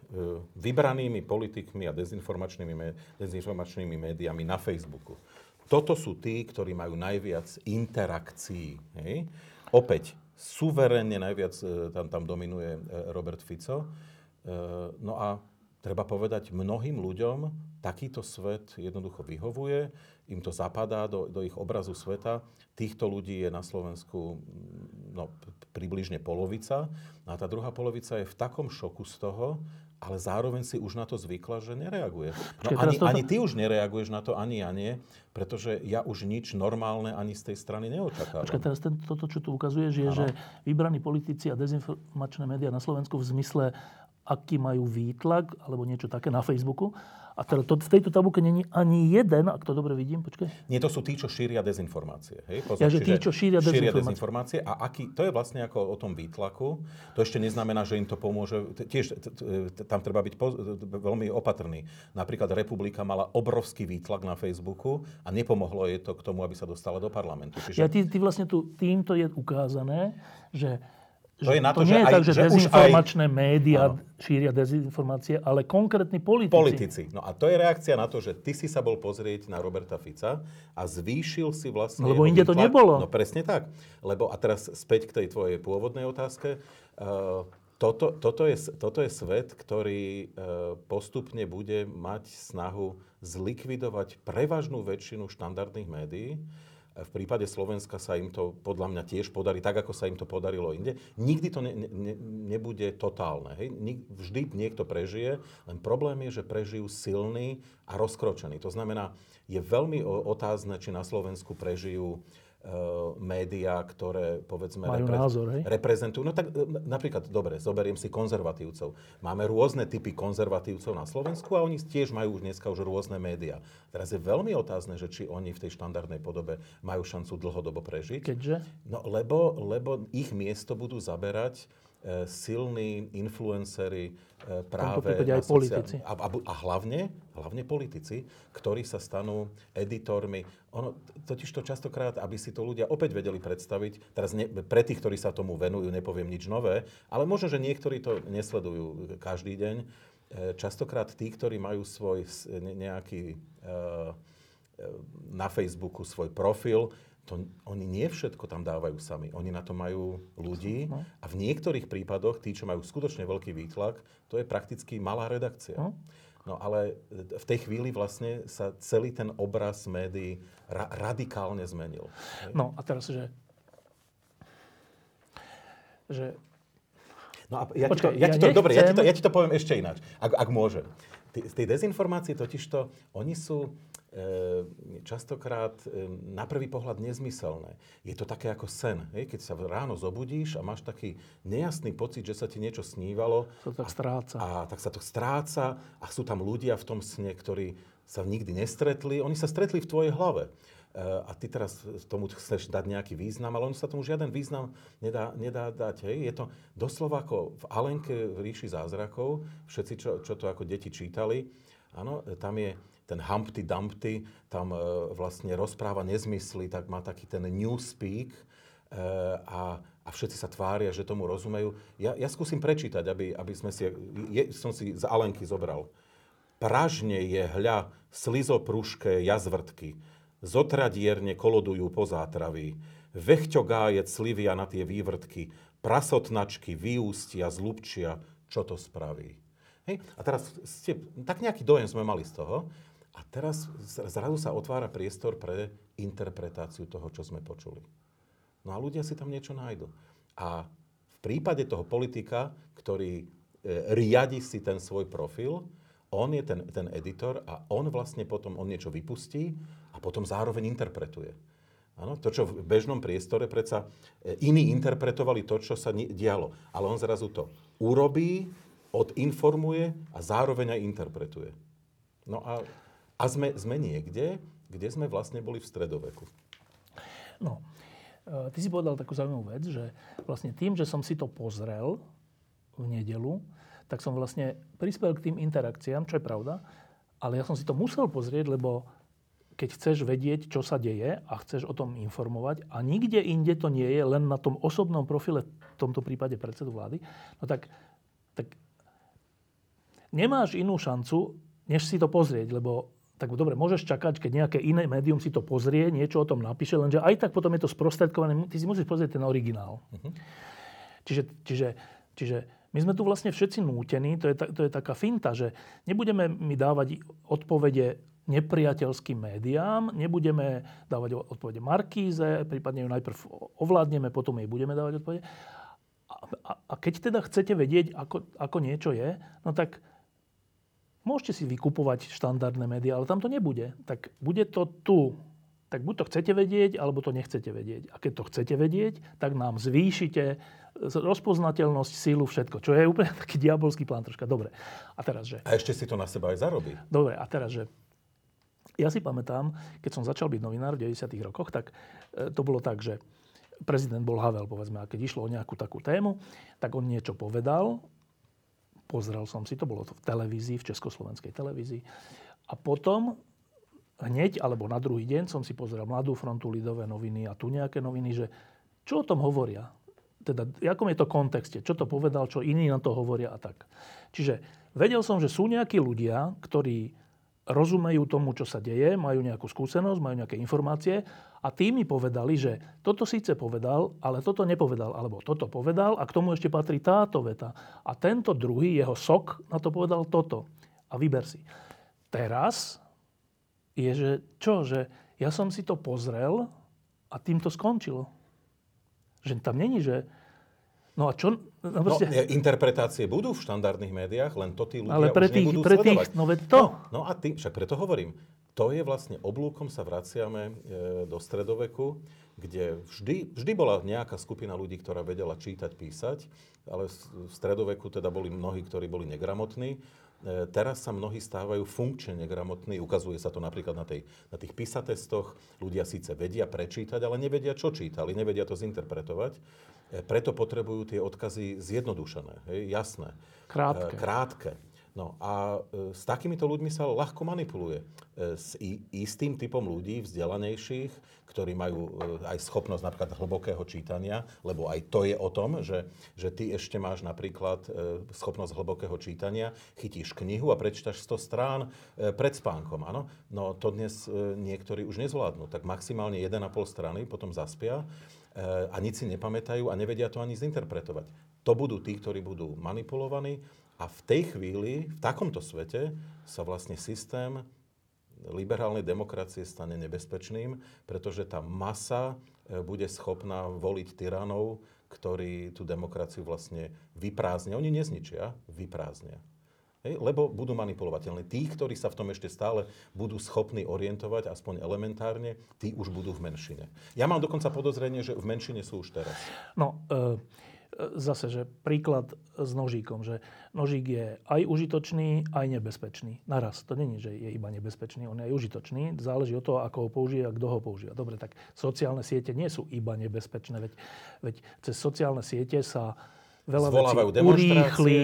vybranými politikmi a dezinformačnými, dezinformačnými médiami na Facebooku. Toto sú tí, ktorí majú najviac interakcií. Hej? Opäť, suverénne najviac e, tam, tam dominuje e, Robert Fico. E, No a treba povedať, mnohým ľuďom takýto svet jednoducho vyhovuje, im to zapadá do, do ich obrazu sveta. Týchto ľudí je na Slovensku no, približne polovica. A tá druhá polovica je v takom šoku z toho, ale zároveň si už na to zvykla, že nereaguje. No ani, toto... ani ty už nereaguješ na to, ani ja nie, pretože ja už nič normálne ani z tej strany neočakávam. Počkaj, teraz ten, toto, čo tu ukazuješ, je, ano. že vybraní politici a dezinformačné médiá na Slovensku v zmysle, aký majú výtlak, alebo niečo také na Facebooku, a teda to, v tejto tabulke není ani jeden, ak to dobre vidím, počkaj. Nie, to sú tí, čo šíria dezinformácie. Hej? Pozor, ja, že tí, čo šíria šíria dezinformácie. A aký, to je vlastne ako o tom výtlaku. To ešte neznamená, že im to pomôže. Tiež tam treba byť veľmi opatrný. Napríklad Republika mala obrovský výtlak na Facebooku a nepomohlo jej to k tomu, aby sa dostala do parlamentu. Čiže... Ja, ty, ty vlastne tu, týmto je ukázané, že to, je na to, to nie že je aj, tak, že, že dezinformačné aj... médiá áno. šíria dezinformácie, ale konkrétni politici. Politici. No a to je reakcia na to, že ty si sa bol pozrieť na Roberta Fica a zvýšil si vlastne... No, lebo inde to nebolo. No presne tak. Lebo a teraz späť k tej tvojej pôvodnej otázke. Uh, toto, toto, je, toto je svet, ktorý uh, postupne bude mať snahu zlikvidovať prevažnú väčšinu štandardných médií v prípade Slovenska sa im to podľa mňa tiež podarí, tak ako sa im to podarilo inde. Nikdy to ne, ne, nebude totálne. Hej? Vždy niekto prežije, len problém je, že prežijú silný a rozkročený. To znamená, je veľmi otázne, či na Slovensku prežijú médiá, ktoré povedzme Majú repre- názor, hej? reprezentujú. No tak eh, napríklad, dobre, zoberiem si konzervatívcov. Máme rôzne typy konzervatívcov na Slovensku a oni tiež majú už dneska už rôzne médiá. Teraz je veľmi otázne, že či oni v tej štandardnej podobe majú šancu dlhodobo prežiť. Keďže? No lebo, lebo ich miesto budú zaberať silní influencery e, práve... aj sociál... politici. A, a, a hlavne, hlavne politici, ktorí sa stanú editormi. Ono, totiž to častokrát, aby si to ľudia opäť vedeli predstaviť, teraz ne, pre tých, ktorí sa tomu venujú, nepoviem nič nové, ale možno, že niektorí to nesledujú každý deň. E, častokrát tí, ktorí majú svoj nejaký na Facebooku svoj profil, to, oni nie všetko tam dávajú sami. Oni na to majú ľudí no. a v niektorých prípadoch, tí, čo majú skutočne veľký výtlak, to je prakticky malá redakcia. No. No ale v tej chvíli vlastne sa celý ten obraz médií ra- radikálne zmenil. No a teraz, že... že No a ja Počkaj, ti to, ja, ja ti to, nechcem... dobre, ja ti, to, ja ti to poviem ešte ináč, ak, ak môžem. Z tej dezinformácie totižto, oni sú častokrát ehm, na prvý pohľad nezmyselné. Je to také ako sen. Hej? Keď sa ráno zobudíš a máš taký nejasný pocit, že sa ti niečo snívalo. To tak stráca. A, a tak sa to stráca a sú tam ľudia v tom sne, ktorí sa nikdy nestretli. Oni sa stretli v tvojej hlave. Ehm, a ty teraz tomu chceš dať nejaký význam, ale on sa tomu žiaden význam nedá, nedá dať. Hej? Je to doslova ako v Alenke v ríši zázrakov, všetci, čo, čo to ako deti čítali. Áno, tam je ten Humpty Dumpty tam e, vlastne rozpráva nezmysly, tak má taký ten newspeak e, a, a všetci sa tvária, že tomu rozumejú. Ja, ja skúsim prečítať, aby, aby sme si, je, som si z Alenky zobral. Pražne je hľa slizoprušké jazvrtky, zotradierne kolodujú po zátraví, vechťogájec slivia na tie vývrtky, prasotnačky vyústia, zlubčia, čo to spraví. Hej? A teraz ste, tak nejaký dojem sme mali z toho. A teraz zrazu sa otvára priestor pre interpretáciu toho, čo sme počuli. No a ľudia si tam niečo nájdu. A v prípade toho politika, ktorý e, riadi si ten svoj profil, on je ten, ten editor a on vlastne potom on niečo vypustí a potom zároveň interpretuje. Ano, to, čo v bežnom priestore, predsa e, iní interpretovali to, čo sa dialo. Ale on zrazu to urobí, odinformuje a zároveň aj interpretuje. No a a sme, sme niekde, kde sme vlastne boli v stredoveku. No, e, ty si povedal takú zaujímavú vec, že vlastne tým, že som si to pozrel v nedelu, tak som vlastne prispel k tým interakciám, čo je pravda, ale ja som si to musel pozrieť, lebo keď chceš vedieť, čo sa deje a chceš o tom informovať a nikde inde to nie je, len na tom osobnom profile, v tomto prípade predsedu vlády, no tak, tak nemáš inú šancu, než si to pozrieť, lebo tak dobre, môžeš čakať, keď nejaké iné médium si to pozrie, niečo o tom napíše, lenže aj tak potom je to sprostredkované, ty si musíš pozrieť ten originál. Uh-huh. Čiže, čiže, čiže My sme tu vlastne všetci nútení, to je, to je taká finta, že nebudeme mi dávať odpovede nepriateľským médiám, nebudeme dávať odpovede Markíze, prípadne ju najprv ovládneme, potom jej budeme dávať odpovede. A, a, a keď teda chcete vedieť, ako, ako niečo je, no tak môžete si vykupovať štandardné médiá, ale tam to nebude. Tak bude to tu. Tak buď to chcete vedieť, alebo to nechcete vedieť. A keď to chcete vedieť, tak nám zvýšite rozpoznateľnosť, sílu, všetko. Čo je úplne taký diabolský plán troška. Dobre. A teraz, že... A ešte si to na seba aj zarobí. Dobre, a teraz, že ja si pamätám, keď som začal byť novinár v 90. rokoch, tak e, to bolo tak, že prezident bol Havel, povedzme, a keď išlo o nejakú takú tému, tak on niečo povedal, pozrel som si, to bolo to v televízii, v československej televízii, a potom hneď alebo na druhý deň som si pozrel Mladú frontu, Lidové noviny a tu nejaké noviny, že čo o tom hovoria. Teda, v akom je to kontexte, čo to povedal, čo iní na to hovoria a tak. Čiže vedel som, že sú nejakí ľudia, ktorí rozumejú tomu, čo sa deje, majú nejakú skúsenosť, majú nejaké informácie a tí mi povedali, že toto síce povedal, ale toto nepovedal, alebo toto povedal a k tomu ešte patrí táto veta. A tento druhý, jeho sok, na to povedal toto. A vyber si. Teraz je, že čo, že ja som si to pozrel a tým to skončilo. Že tam není, že No a čo? No, proste... no, interpretácie budú v štandardných médiách, len to tí ľudia Ale pre už tých, nebudú pre tých, sledovať. no to. No, no a tým, však preto hovorím, to je vlastne oblúkom sa vraciame e, do stredoveku, kde vždy, vždy bola nejaká skupina ľudí, ktorá vedela čítať, písať, ale v stredoveku teda boli mnohí, ktorí boli negramotní. E, teraz sa mnohí stávajú funkčne negramotní. Ukazuje sa to napríklad na, tej, na tých písatestoch. Ľudia síce vedia prečítať, ale nevedia, čo čítali, nevedia to zinterpretovať. E, preto potrebujú tie odkazy zjednodušené, hej, jasné. Krátke. Krátke. No a s takýmito ľuďmi sa ľahko manipuluje. S istým typom ľudí, vzdelanejších, ktorí majú e, aj schopnosť napríklad hlbokého čítania, lebo aj to je o tom, že, že ty ešte máš napríklad e, schopnosť hlbokého čítania, chytíš knihu a prečítaš 100 strán e, pred spánkom, áno? No to dnes niektorí už nezvládnu, tak maximálne 1,5 strany potom zaspia a nič si nepamätajú a nevedia to ani zinterpretovať. To budú tí, ktorí budú manipulovaní a v tej chvíli, v takomto svete sa vlastne systém liberálnej demokracie stane nebezpečným, pretože tá masa e, bude schopná voliť tyranov, ktorí tú demokraciu vlastne vyprázdnia. Oni nezničia, vyprázdnia. Hej, lebo budú manipulovateľní. Tí, ktorí sa v tom ešte stále budú schopní orientovať, aspoň elementárne, tí už budú v menšine. Ja mám dokonca podozrenie, že v menšine sú už teraz. No, e, zase, že príklad s nožíkom, že nožík je aj užitočný, aj nebezpečný. Naraz. To není, že je iba nebezpečný, on je aj užitočný. Záleží od toho, ako ho použije a kto ho používa. Dobre, tak sociálne siete nie sú iba nebezpečné, veď, veď cez sociálne siete sa veľa Zvolávajú vecí urýchli.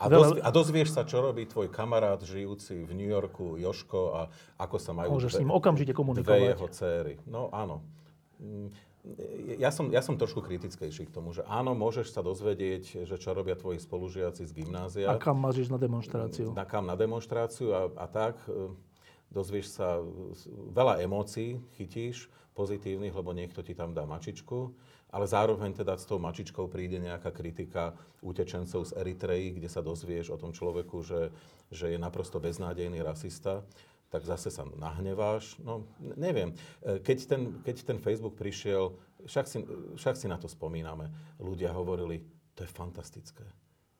A, veľa... a dozvieš sa, čo robí tvoj kamarát žijúci v New Yorku, Joško, a ako sa majú Môžeš dve, s ním okamžite komunikovať. Dve jeho céry. No áno. Ja som, ja som trošku kritickejší k tomu, že áno, môžeš sa dozvedieť, že čo robia tvoji spolužiaci z gymnázia. A kam máš na demonstráciu. Na kam na demonstráciu a, a tak. E, dozvieš sa, veľa emócií chytíš, pozitívnych, lebo niekto ti tam dá mačičku, ale zároveň teda s tou mačičkou príde nejaká kritika utečencov z Eritreji, kde sa dozvieš o tom človeku, že, že je naprosto beznádejný rasista tak zase sa nahneváš. No, neviem. E, keď ten, keď ten Facebook prišiel, však si, však si na to spomíname, ľudia hovorili, to je fantastické.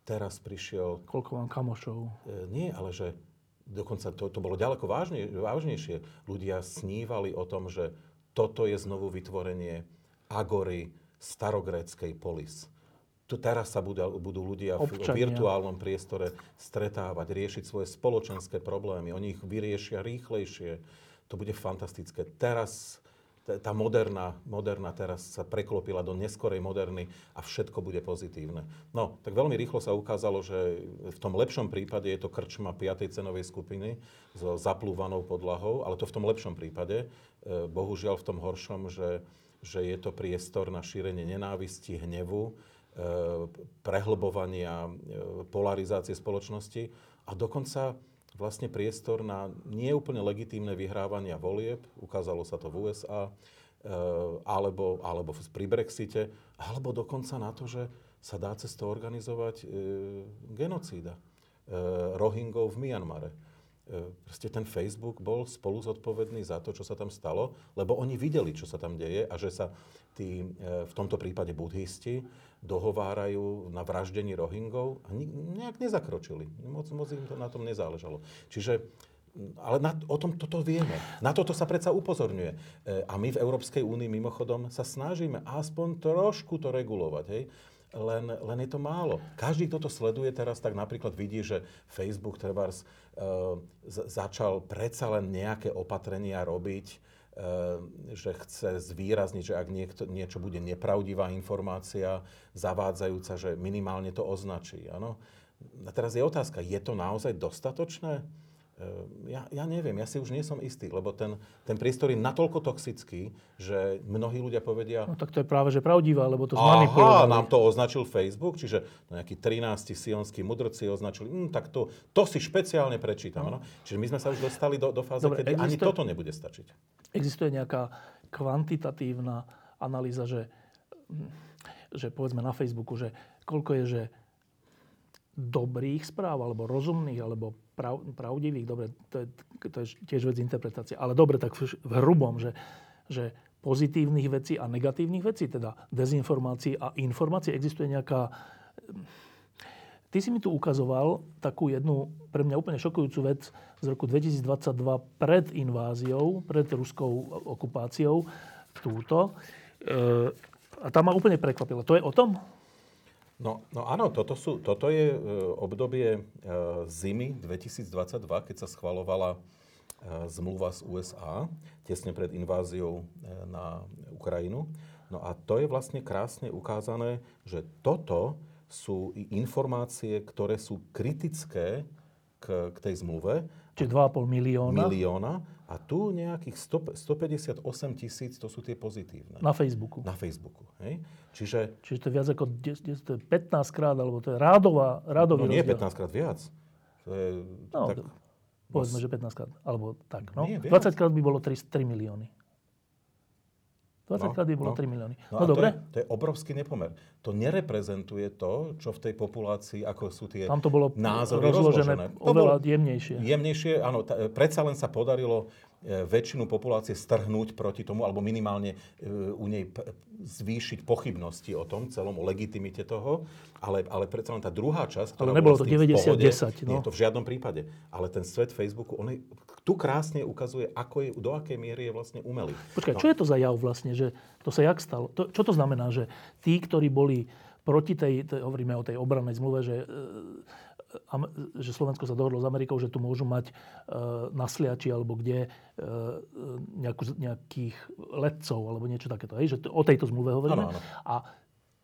Teraz prišiel... Koľko mám kamošov? E, nie, ale že dokonca to, to bolo ďaleko vážne, vážnejšie. Ľudia snívali o tom, že toto je znovu vytvorenie agory starogréckej polis tu teraz sa budú, budú ľudia Občania. v virtuálnom priestore stretávať, riešiť svoje spoločenské problémy. Oni ich vyriešia rýchlejšie. To bude fantastické. Teraz tá moderná, moderná teraz sa preklopila do neskorej moderny a všetko bude pozitívne. No, tak veľmi rýchlo sa ukázalo, že v tom lepšom prípade je to krčma 5. cenovej skupiny so zaplúvanou podlahou, ale to v tom lepšom prípade. E, bohužiaľ v tom horšom, že, že je to priestor na šírenie nenávisti, hnevu, prehlbovania, e, polarizácie spoločnosti a dokonca vlastne priestor na neúplne legitímne vyhrávania volieb, ukázalo sa to v USA, e, alebo, alebo pri Brexite, alebo dokonca na to, že sa dá cez to organizovať e, genocída Rohingov v Myanmare. E, proste ten Facebook bol spolu zodpovedný za to, čo sa tam stalo, lebo oni videli, čo sa tam deje a že sa tí, v tomto prípade budhisti, dohovárajú na vraždení Rohingov a nejak nezakročili. Moc, moc im to na tom nezáležalo. Čiže ale na, o tom toto vieme. Na toto sa predsa upozorňuje. E, a my v Európskej únii mimochodom sa snažíme aspoň trošku to regulovať. Hej? Len, len je to málo. Každý, kto to sleduje teraz, tak napríklad vidí, že Facebook trebárs e, začal predsa len nejaké opatrenia robiť, že chce zvýrazniť, že ak niekto, niečo bude nepravdivá informácia, zavádzajúca, že minimálne to označí. Ano? A teraz je otázka, je to naozaj dostatočné? Ehm, ja, ja neviem, ja si už nie som istý, lebo ten, ten priestor je natoľko toxický, že mnohí ľudia povedia... No tak to je práve, že pravdivé, lebo to zmanipulovali. Aha, nám to označil Facebook, čiže nejakí 13 sionskí mudrci označili, hm, tak to, to si špeciálne prečítam. No. Čiže my sme sa už dostali do, do fáze, Dobre, kedy existuje, ani toto nebude stačiť. Existuje nejaká kvantitatívna analýza, že, že povedzme na Facebooku, že koľko je, že dobrých správ, alebo rozumných, alebo prav, pravdivých, dobre, to je, to je tiež vec interpretácie, ale dobre, tak v, v hrubom, že, že pozitívnych vecí a negatívnych vecí, teda dezinformácií a informácií, existuje nejaká... Ty si mi tu ukazoval takú jednu pre mňa úplne šokujúcu vec z roku 2022 pred inváziou, pred ruskou okupáciou, túto. E, a tá ma úplne prekvapila. To je o tom? No, no áno, toto, sú, toto je e, obdobie e, zimy 2022, keď sa schvalovala e, zmluva z USA tesne pred inváziou na Ukrajinu. No a to je vlastne krásne ukázané, že toto sú informácie, ktoré sú kritické k, k tej zmluve. Čiže 2,5 milióna. Milióna. A tu nejakých 100, 158 tisíc, to sú tie pozitívne. Na Facebooku. Na Facebooku. Hej? Čiže, Čiže to je viac ako 10, to je 15 krát, alebo to je rádová, rádový No nie rozdiel. 15 krát viac. To je, no, tak, povedzme, že 15 krát. Alebo tak, no. Nie, 20 krát by bolo 3, 3 milióny. 20 no, krát by bolo no. 3 milióny. No, no dobre. To je, to je obrovský nepomer. To nereprezentuje to, čo v tej populácii, ako sú tie Tam to bolo názory rozložené. rozložené. Oveľa jemnejšie. Jemnejšie, áno. T- predsa len sa podarilo väčšinu populácie strhnúť proti tomu, alebo minimálne e, u nej zvýšiť pochybnosti o tom celom, o legitimite toho. Ale, ale predsa len tá druhá časť, ktorá ale nebolo to 90-10. No. Nie to v žiadnom prípade. Ale ten svet Facebooku, on je, tu krásne ukazuje, ako je, do akej miery je vlastne umelý. Počkaj, no. čo je to za jav vlastne? Že to sa jak stalo? To, čo to znamená, že tí, ktorí boli proti tej, tej hovoríme o tej obrannej zmluve, že e, že Slovensko sa dohodlo s Amerikou, že tu môžu mať e, na Sliači alebo kde e, nejakú, nejakých letcov alebo niečo takéto. Hej? Že o tejto zmluve hovoríme. Ano, ano. A,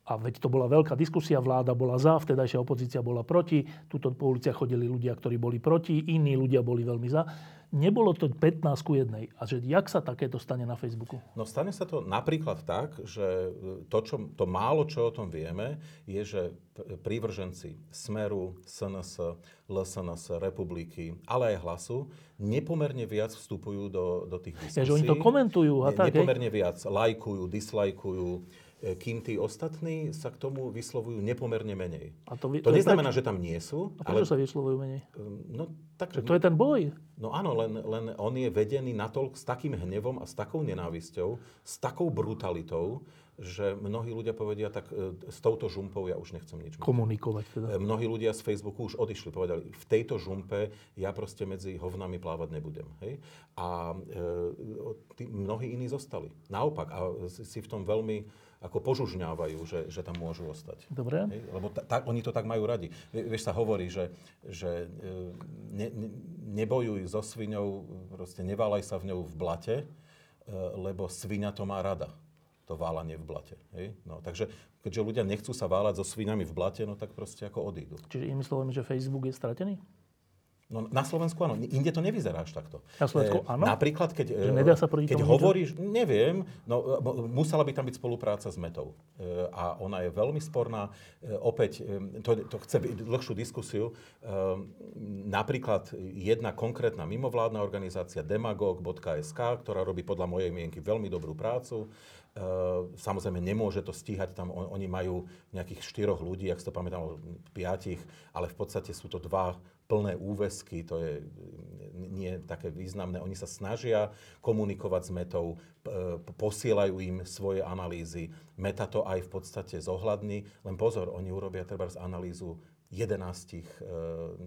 a veď to bola veľká diskusia, vláda bola za, vtedajšia opozícia bola proti, tuto po uliciach chodili ľudia, ktorí boli proti, iní ľudia boli veľmi za nebolo to 15 ku 1. A že jak sa takéto stane na Facebooku? No stane sa to napríklad tak, že to, čo, to málo, čo o tom vieme, je, že prívrženci Smeru, SNS, LSNS, Republiky, ale aj Hlasu, nepomerne viac vstupujú do, do tých diskusí. Ja, že oni to komentujú a tak, Nepomerne viac lajkujú, dislajkujú, e, kým tí ostatní sa k tomu vyslovujú nepomerne menej. A to, vy, to, to neznamená, tak... že tam nie sú. A prečo ale... sa vyslovujú menej? Ehm, no, tak... Že to je ten boj. No áno, len, len on je vedený natoľk s takým hnevom a s takou nenávisťou, s takou brutalitou, že mnohí ľudia povedia, tak e, s touto žumpou ja už nechcem nič. Komunikovať teda. E, mnohí ľudia z Facebooku už odišli, povedali, v tejto žumpe ja proste medzi hovnami plávať nebudem. Hej? A e, tí, mnohí iní zostali. Naopak, a si v tom veľmi ako požužňávajú, že, že tam môžu ostať. Dobre. Hej? Lebo ta, ta, oni to tak majú radi. Vieš, sa hovorí, že, že e, ne, ne, nebojuj so sviňou, proste neválaj sa v ňou v blate, e, lebo sviňa to má rada to válanie v blate. Hej? No, takže keďže ľudia nechcú sa váľať so svinami v blate, no tak proste ako odídu. Čiže inými slovami, že Facebook je stratený? No, na Slovensku áno, inde to nevyzerá až takto. Na Slovensku e, áno? Napríklad, keď, že nedá sa keď hovoríš, ničo? neviem, no, musela by tam byť spolupráca s metou. E, a ona je veľmi sporná. E, opäť, e, to, to chce byť dlhšiu diskusiu. E, napríklad jedna konkrétna mimovládna organizácia demagog.sk, ktorá robí podľa mojej mienky veľmi dobrú prácu, samozrejme, nemôže to stíhať, tam on, oni majú nejakých štyroch ľudí, ak si to pamätám, piatich, ale v podstate sú to dva plné úvesky, to je nie také významné. Oni sa snažia komunikovať s metou, posielajú im svoje analýzy. Meta to aj v podstate zohľadní, len pozor, oni urobia treba z analýzu 11 e,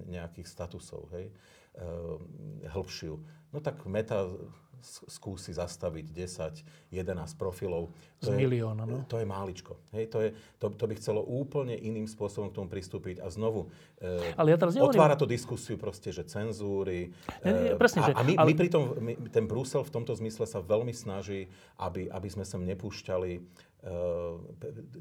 nejakých statusov, hej, e, hĺbšiu. No tak Meta skúsi zastaviť 10, 11 profilov. To Z milióna, no? To je máličko. Hej, to, je, to, to by chcelo úplne iným spôsobom k tomu pristúpiť. A znovu, e, ale ja teraz nehovorím... otvára to diskusiu proste, že cenzúry. Nie, nie, presne, a, že, a my, ale... my pritom, my, ten Brusel v tomto zmysle sa veľmi snaží, aby, aby sme sem nepúšťali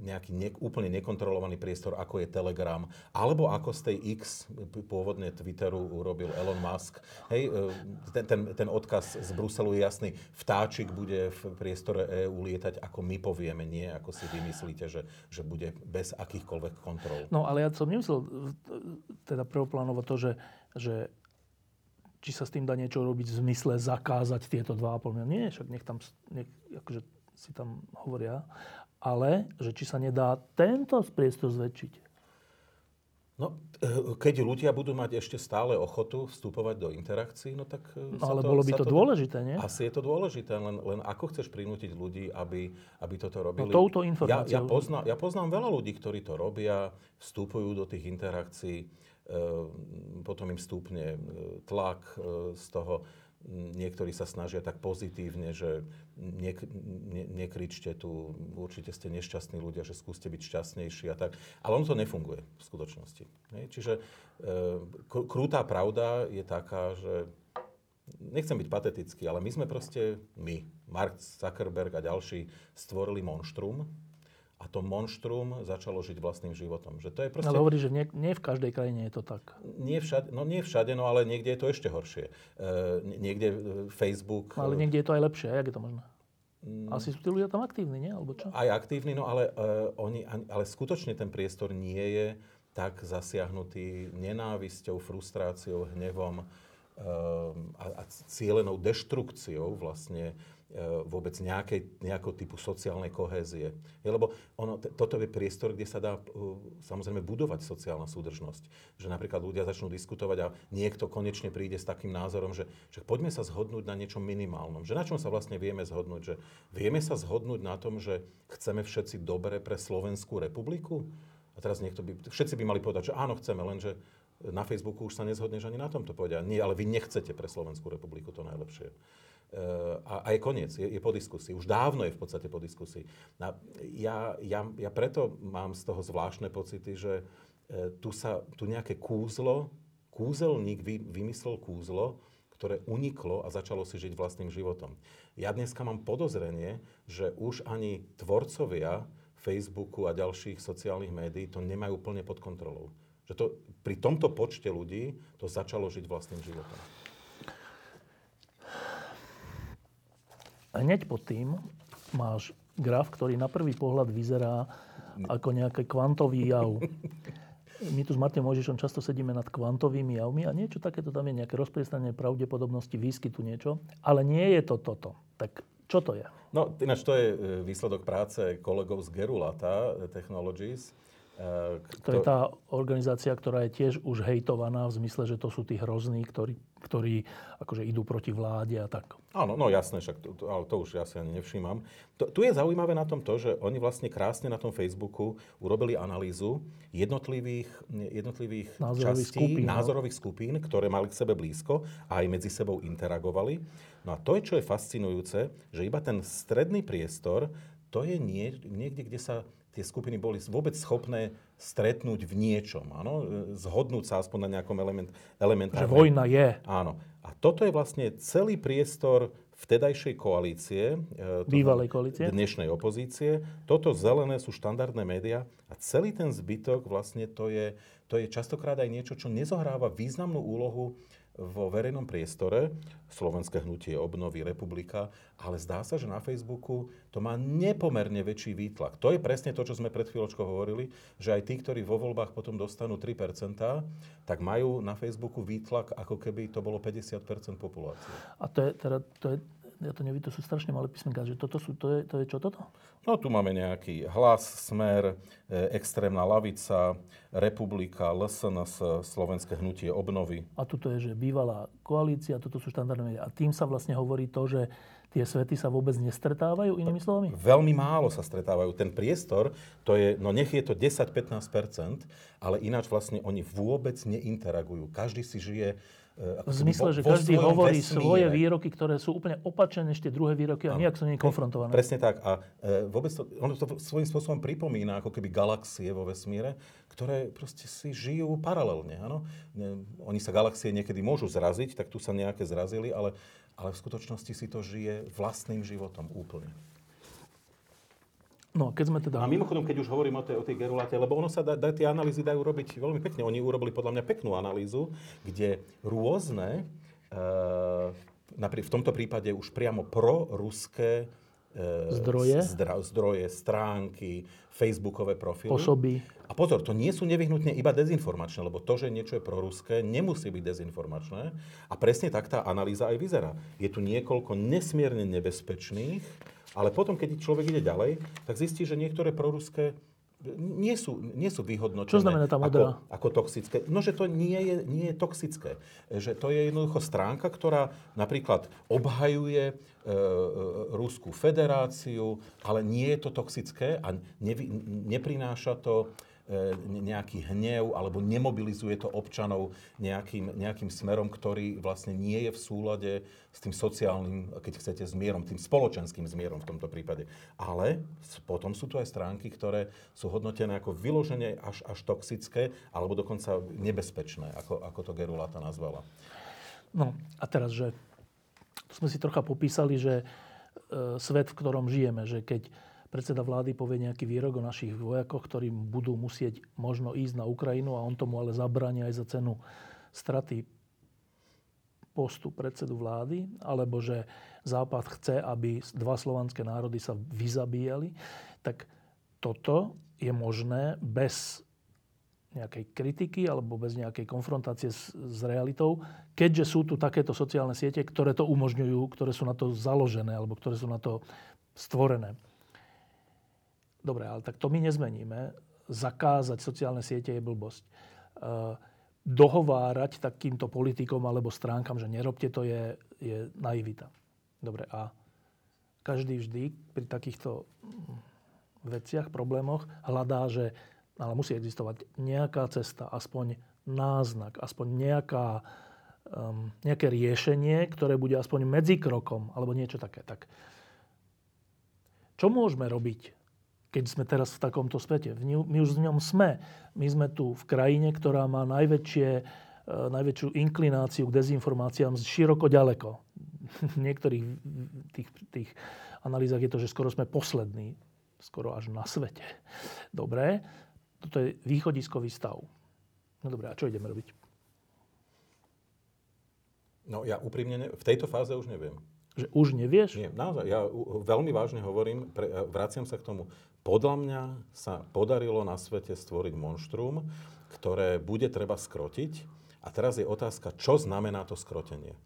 nejaký ne, úplne nekontrolovaný priestor, ako je Telegram, alebo ako z tej X, pôvodne Twitteru, urobil Elon Musk. Hej, eh, ten, ten, ten odkaz z Bruselu je jasný. Vtáčik bude v priestore EÚ lietať, ako my povieme, nie ako si vymyslíte, že, že bude bez akýchkoľvek kontrol. No, ale ja som nemyslel teda prvoplánovo to, že, že či sa s tým dá niečo robiť v zmysle zakázať tieto 2,5 milióna. Nie, však nech tam, nech, akože si tam hovoria, ale že či sa nedá tento priestor zväčšiť. No, eh, keď ľudia budú mať ešte stále ochotu vstupovať do interakcií, no tak... Eh, no, ale to, bolo by to, to dôležité, nie? Asi je to dôležité, len, len ako chceš prinútiť ľudí, aby, aby toto robili? No, touto informáciou. Ja, ja, poznám, ja poznám veľa ľudí, ktorí to robia, vstupujú do tých interakcií, e, potom im stúpne tlak e, z toho Niektorí sa snažia tak pozitívne, že ne, ne, nekričte tu, určite ste nešťastní ľudia, že skúste byť šťastnejší a tak. Ale on to nefunguje v skutočnosti. Čiže e, krútá pravda je taká, že nechcem byť patetický, ale my sme proste, my, Mark Zuckerberg a ďalší, stvorili monštrum, a to monštrum začalo žiť vlastným životom. Že to je proste... Ale hovorí, že nie, nie v každej krajine je to tak. Nie všade, no nie všade, no ale niekde je to ešte horšie. E, niekde e, Facebook... No, ale niekde je to aj lepšie. Jak je to možné? Mm. Asi sú tí ľudia tam aktívni, nie? Alebo čo? Aj aktívni, no ale, uh, oni, ale skutočne ten priestor nie je tak zasiahnutý nenávisťou, frustráciou, hnevom uh, a, a cieľenou deštrukciou vlastne vôbec nejakej, nejakého typu sociálnej kohézie. Je, lebo ono, t- toto je priestor, kde sa dá uh, samozrejme budovať sociálna súdržnosť. Že napríklad ľudia začnú diskutovať a niekto konečne príde s takým názorom, že, že poďme sa zhodnúť na niečom minimálnom. Že na čom sa vlastne vieme zhodnúť? Že vieme sa zhodnúť na tom, že chceme všetci dobre pre Slovenskú republiku? A teraz niekto by, všetci by mali povedať, že áno, chceme, lenže na Facebooku už sa nezhodneš ani na tomto povedia. Nie, ale vy nechcete pre Slovenskú republiku to najlepšie a, a je koniec, je, je po diskusii. Už dávno je v podstate po diskusii. A ja, ja, ja preto mám z toho zvláštne pocity, že e, tu sa tu nejaké kúzlo, kúzelník vy, vymyslel kúzlo, ktoré uniklo a začalo si žiť vlastným životom. Ja dneska mám podozrenie, že už ani tvorcovia Facebooku a ďalších sociálnych médií to nemajú plne pod kontrolou. Že to, pri tomto počte ľudí to začalo žiť vlastným životom. Hneď pod tým máš graf, ktorý na prvý pohľad vyzerá ako nejaký kvantový jav. My tu s Martinom Mojžišom často sedíme nad kvantovými javmi a niečo takéto tam je, nejaké rozpriestranie pravdepodobnosti výskytu niečo, ale nie je to toto. Tak čo to je? No, ináč to je e, výsledok práce kolegov z Gerulata Technologies, to je tá organizácia, ktorá je tiež už hejtovaná v zmysle, že to sú tí hrozní, ktorí, ktorí akože idú proti vláde a tak. Áno, no jasné, však to, ale to už ja si ani nevšímam. To, tu je zaujímavé na tom to, že oni vlastne krásne na tom Facebooku urobili analýzu jednotlivých, jednotlivých názorových častí, skupín, no. názorových skupín, ktoré mali k sebe blízko a aj medzi sebou interagovali. No a to je, čo je fascinujúce, že iba ten stredný priestor, to je nie, niekde, kde sa tie skupiny boli vôbec schopné stretnúť v niečom, áno? zhodnúť sa aspoň na nejakom element, elementárnom. Že vojna je. Áno. A toto je vlastne celý priestor vtedajšej koalície, e, bývalej koalície, dnešnej opozície. Toto zelené sú štandardné médiá a celý ten zbytok vlastne to je, to je častokrát aj niečo, čo nezohráva významnú úlohu vo verejnom priestore, Slovenské hnutie obnovy, republika, ale zdá sa, že na Facebooku to má nepomerne väčší výtlak. To je presne to, čo sme pred chvíľočkou hovorili, že aj tí, ktorí vo voľbách potom dostanú 3%, tak majú na Facebooku výtlak, ako keby to bolo 50% populácie. A to je, teda, to je ja to neviem, to sú strašne malé písmenka, že toto sú, to je, to je čo toto? No tu máme nejaký hlas, smer, e, extrémna lavica, republika, LSNS, Slovenské hnutie obnovy. A tuto je, že bývalá koalícia, toto sú štandardné médiá. A tým sa vlastne hovorí to, že tie svety sa vôbec nestretávajú, inými slovami? Veľmi málo sa stretávajú. Ten priestor, to je, no nech je to 10-15%, ale ináč vlastne oni vôbec neinteragujú. Každý si žije v zmysle, že každý hovorí vesmíre. svoje výroky, ktoré sú úplne opačené než tie druhé výroky a nejak sú nie konfrontované. Presne tak. A e, vôbec to, ono to svojím spôsobom pripomína ako keby galaxie vo vesmíre, ktoré proste si žijú paralelne. Áno? E, oni sa galaxie niekedy môžu zraziť, tak tu sa nejaké zrazili, ale, ale v skutočnosti si to žije vlastným životom úplne. No, keď sme teda... A mimochodom, keď už hovorím o tej, o tej geruláte, lebo ono sa dá, dá, tie analýzy dajú robiť veľmi pekne. Oni urobili podľa mňa peknú analýzu, kde rôzne, e, v tomto prípade už priamo proruské e, zdroje? Zdra, zdroje, stránky, facebookové profily. Osoby. A pozor, to nie sú nevyhnutne iba dezinformačné, lebo to, že niečo je proruské, nemusí byť dezinformačné. A presne tak tá analýza aj vyzerá. Je tu niekoľko nesmierne nebezpečných ale potom, keď človek ide ďalej, tak zistí, že niektoré proruské nie sú, nie sú vyhodnotené Čo znamená tá modrá? Ako, ako toxické. No, že to nie je, nie je toxické. Že to je jednoducho stránka, ktorá napríklad obhajuje e, e, Ruskú federáciu, ale nie je to toxické a nevy, neprináša to nejaký hnev alebo nemobilizuje to občanov nejakým, nejakým smerom, ktorý vlastne nie je v súlade s tým sociálnym, keď chcete, zmierom, tým spoločenským zmierom v tomto prípade. Ale potom sú tu aj stránky, ktoré sú hodnotené ako vyloženie až, až toxické alebo dokonca nebezpečné, ako, ako to Gerulata nazvala. No a teraz, že sme si trocha popísali, že e, svet, v ktorom žijeme, že keď predseda vlády povie nejaký výrok o našich vojakoch, ktorí budú musieť možno ísť na Ukrajinu a on tomu ale zabránia aj za cenu straty postu predsedu vlády, alebo že Západ chce, aby dva slovanské národy sa vyzabíjali, tak toto je možné bez nejakej kritiky alebo bez nejakej konfrontácie s, s realitou, keďže sú tu takéto sociálne siete, ktoré to umožňujú, ktoré sú na to založené alebo ktoré sú na to stvorené. Dobre, ale tak to my nezmeníme. Zakázať sociálne siete je blbosť. E, dohovárať takýmto politikom alebo stránkam, že nerobte to, je, je naivita. Dobre, a každý vždy pri takýchto veciach, problémoch hľadá, že ale musí existovať nejaká cesta, aspoň náznak, aspoň nejaká, um, nejaké riešenie, ktoré bude aspoň medzi krokom, alebo niečo také. Tak, čo môžeme robiť keď sme teraz v takomto svete. My už v ňom sme. My sme tu v krajine, ktorá má najväčšie, e, najväčšiu inklináciu k dezinformáciám široko ďaleko. V niektorých tých, tých analýzach je to, že skoro sme poslední, skoro až na svete. Dobre, toto je východiskový stav. No dobré, a čo ideme robiť? No ja úprimne, ne, v tejto fáze už neviem. Že už nevieš? Nie, naozaj. Ja veľmi vážne hovorím, pre, vraciam sa k tomu. Podľa mňa sa podarilo na svete stvoriť monštrum, ktoré bude treba skrotiť. A teraz je otázka, čo znamená to skrotenie. E,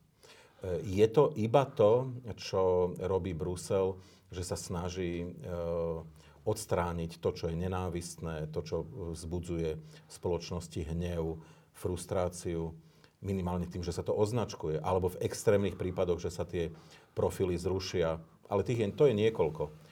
je to iba to, čo robí Brusel, že sa snaží e, odstrániť to, čo je nenávistné, to, čo vzbudzuje v spoločnosti hnev, frustráciu, minimálne tým, že sa to označkuje, alebo v extrémnych prípadoch, že sa tie profily zrušia. Ale tých je, to je niekoľko.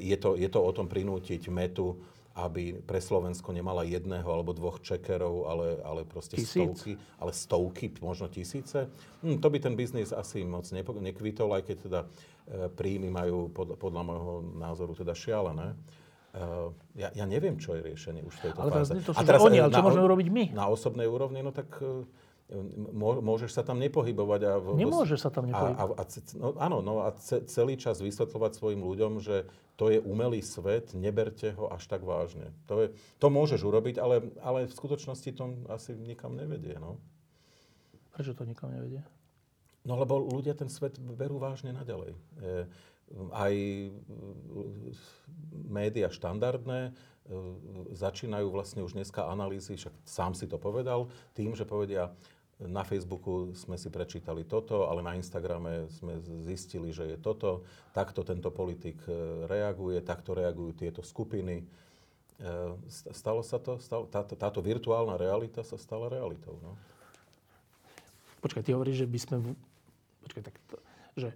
Je to, je to o tom prinútiť metu, aby pre Slovensko nemala jedného alebo dvoch čekerov, ale, ale proste Tisíc? stovky, ale stovky, možno tisíce. Hm, to by ten biznis asi moc nekvitol, aj keď teda e, príjmy majú pod, podľa môjho názoru teda šialené. E, ja, ja neviem, čo je riešenie už v tejto ale fáze. To sú teraz, oni, ale čo môžeme urobiť my? Na osobnej úrovni, no tak môžeš sa tam nepohybovať. A Nemôžeš sa tam nepohybovať. A, a, a, no, áno, no a ce, celý čas vysvetľovať svojim ľuďom, že to je umelý svet, neberte ho až tak vážne. To, je, to môžeš urobiť, ale, ale v skutočnosti to asi nikam nevedie. No. Prečo to nikam nevedie? No lebo ľudia ten svet berú vážne naďalej. E, aj e, média štandardné e, začínajú vlastne už dneska analýzy, však sám si to povedal, tým, že povedia, na Facebooku sme si prečítali toto, ale na Instagrame sme zistili, že je toto. Takto tento politik e, reaguje, takto reagujú tieto skupiny. E, stalo sa to? Stalo, táto, táto virtuálna realita sa stala realitou. No? Počkaj, ty hovoríš, že by sme... Počkaj, tak to, že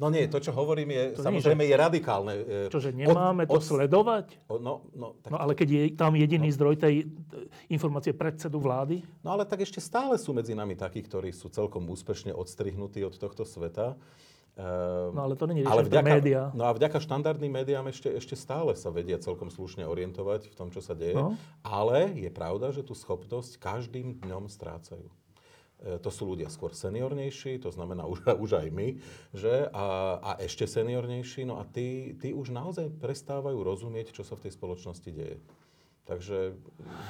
No nie, to, čo hovorím, je, to samozrejme nie, že, je radikálne. E, Čože nemáme od, to od, sledovať? No, no, tak, no ale keď je tam jediný no, zdroj tej informácie predsedu vlády? No ale tak ešte stále sú medzi nami takí, ktorí sú celkom úspešne odstrihnutí od tohto sveta. no ale to je ale vďaka, média. No a vďaka štandardným médiám ešte, ešte stále sa vedia celkom slušne orientovať v tom, čo sa deje. No. Ale je pravda, že tú schopnosť každým dňom strácajú. E, to sú ľudia skôr seniornejší, to znamená už, už aj my, že? A, a ešte seniornejší, no a tí, tí už naozaj prestávajú rozumieť, čo sa v tej spoločnosti deje. Takže...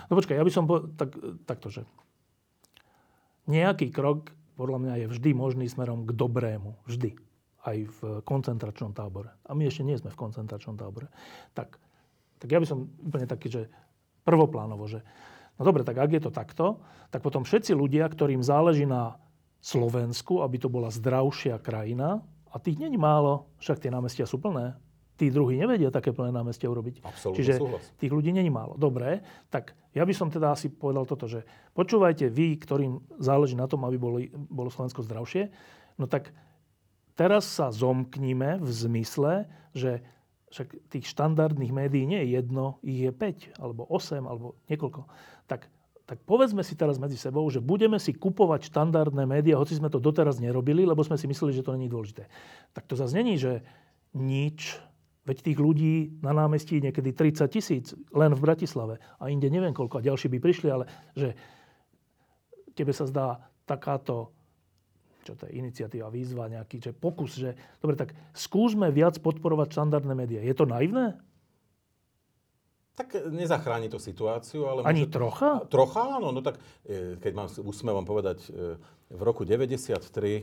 No počkaj, ja by som po, tak, takto, že nejaký krok podľa mňa je vždy možný smerom k dobrému. Vždy. Aj v koncentračnom tábore. A my ešte nie sme v koncentračnom tábore. Tak, tak ja by som úplne taký, že prvoplánovo, že No dobre, tak ak je to takto, tak potom všetci ľudia, ktorým záleží na Slovensku, aby to bola zdravšia krajina, a tých není málo, však tie námestia sú plné, tí druhí nevedia také plné námestia urobiť. Absolutne Čiže súhlas. tých ľudí není málo. Dobre, tak ja by som teda asi povedal toto, že počúvajte vy, ktorým záleží na tom, aby boli, bolo Slovensko zdravšie, no tak teraz sa zomkníme v zmysle, že však tých štandardných médií nie je jedno, ich je 5, alebo 8, alebo niekoľko. Tak, tak povedzme si teraz medzi sebou, že budeme si kupovať štandardné médiá, hoci sme to doteraz nerobili, lebo sme si mysleli, že to není dôležité. Tak to zase není, že nič, veď tých ľudí na námestí niekedy 30 tisíc, len v Bratislave. A inde neviem koľko, a ďalší by prišli, ale že tebe sa zdá takáto čo to je iniciatíva, výzva, nejaký že pokus, že dobre, tak skúsme viac podporovať štandardné médiá. Je to naivné? Tak nezachráni to situáciu, ale... Ani môže... trocha? Trocha, áno. No tak, e, keď mám úsmevom povedať, e, v roku 93 e,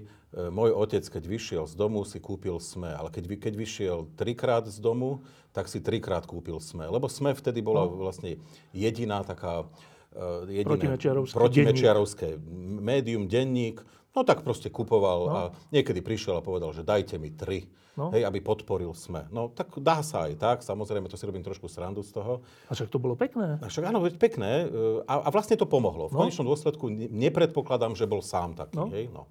môj otec, keď vyšiel z domu, si kúpil SME. Ale keď, keď vyšiel trikrát z domu, tak si trikrát kúpil SME. Lebo SME vtedy bola no. vlastne jediná taká... Jediné protimečiarovské, protimečiarovské médium, denník, No tak proste kupoval no. a niekedy prišiel a povedal, že dajte mi tri, no. hej, aby podporil SME. No tak dá sa aj tak, samozrejme, to si robím trošku srandu z toho. A však to bolo pekné. A však áno, pekné e, a, a vlastne to pomohlo. V no. konečnom dôsledku nepredpokladám, že bol sám taký. No. Hej, no.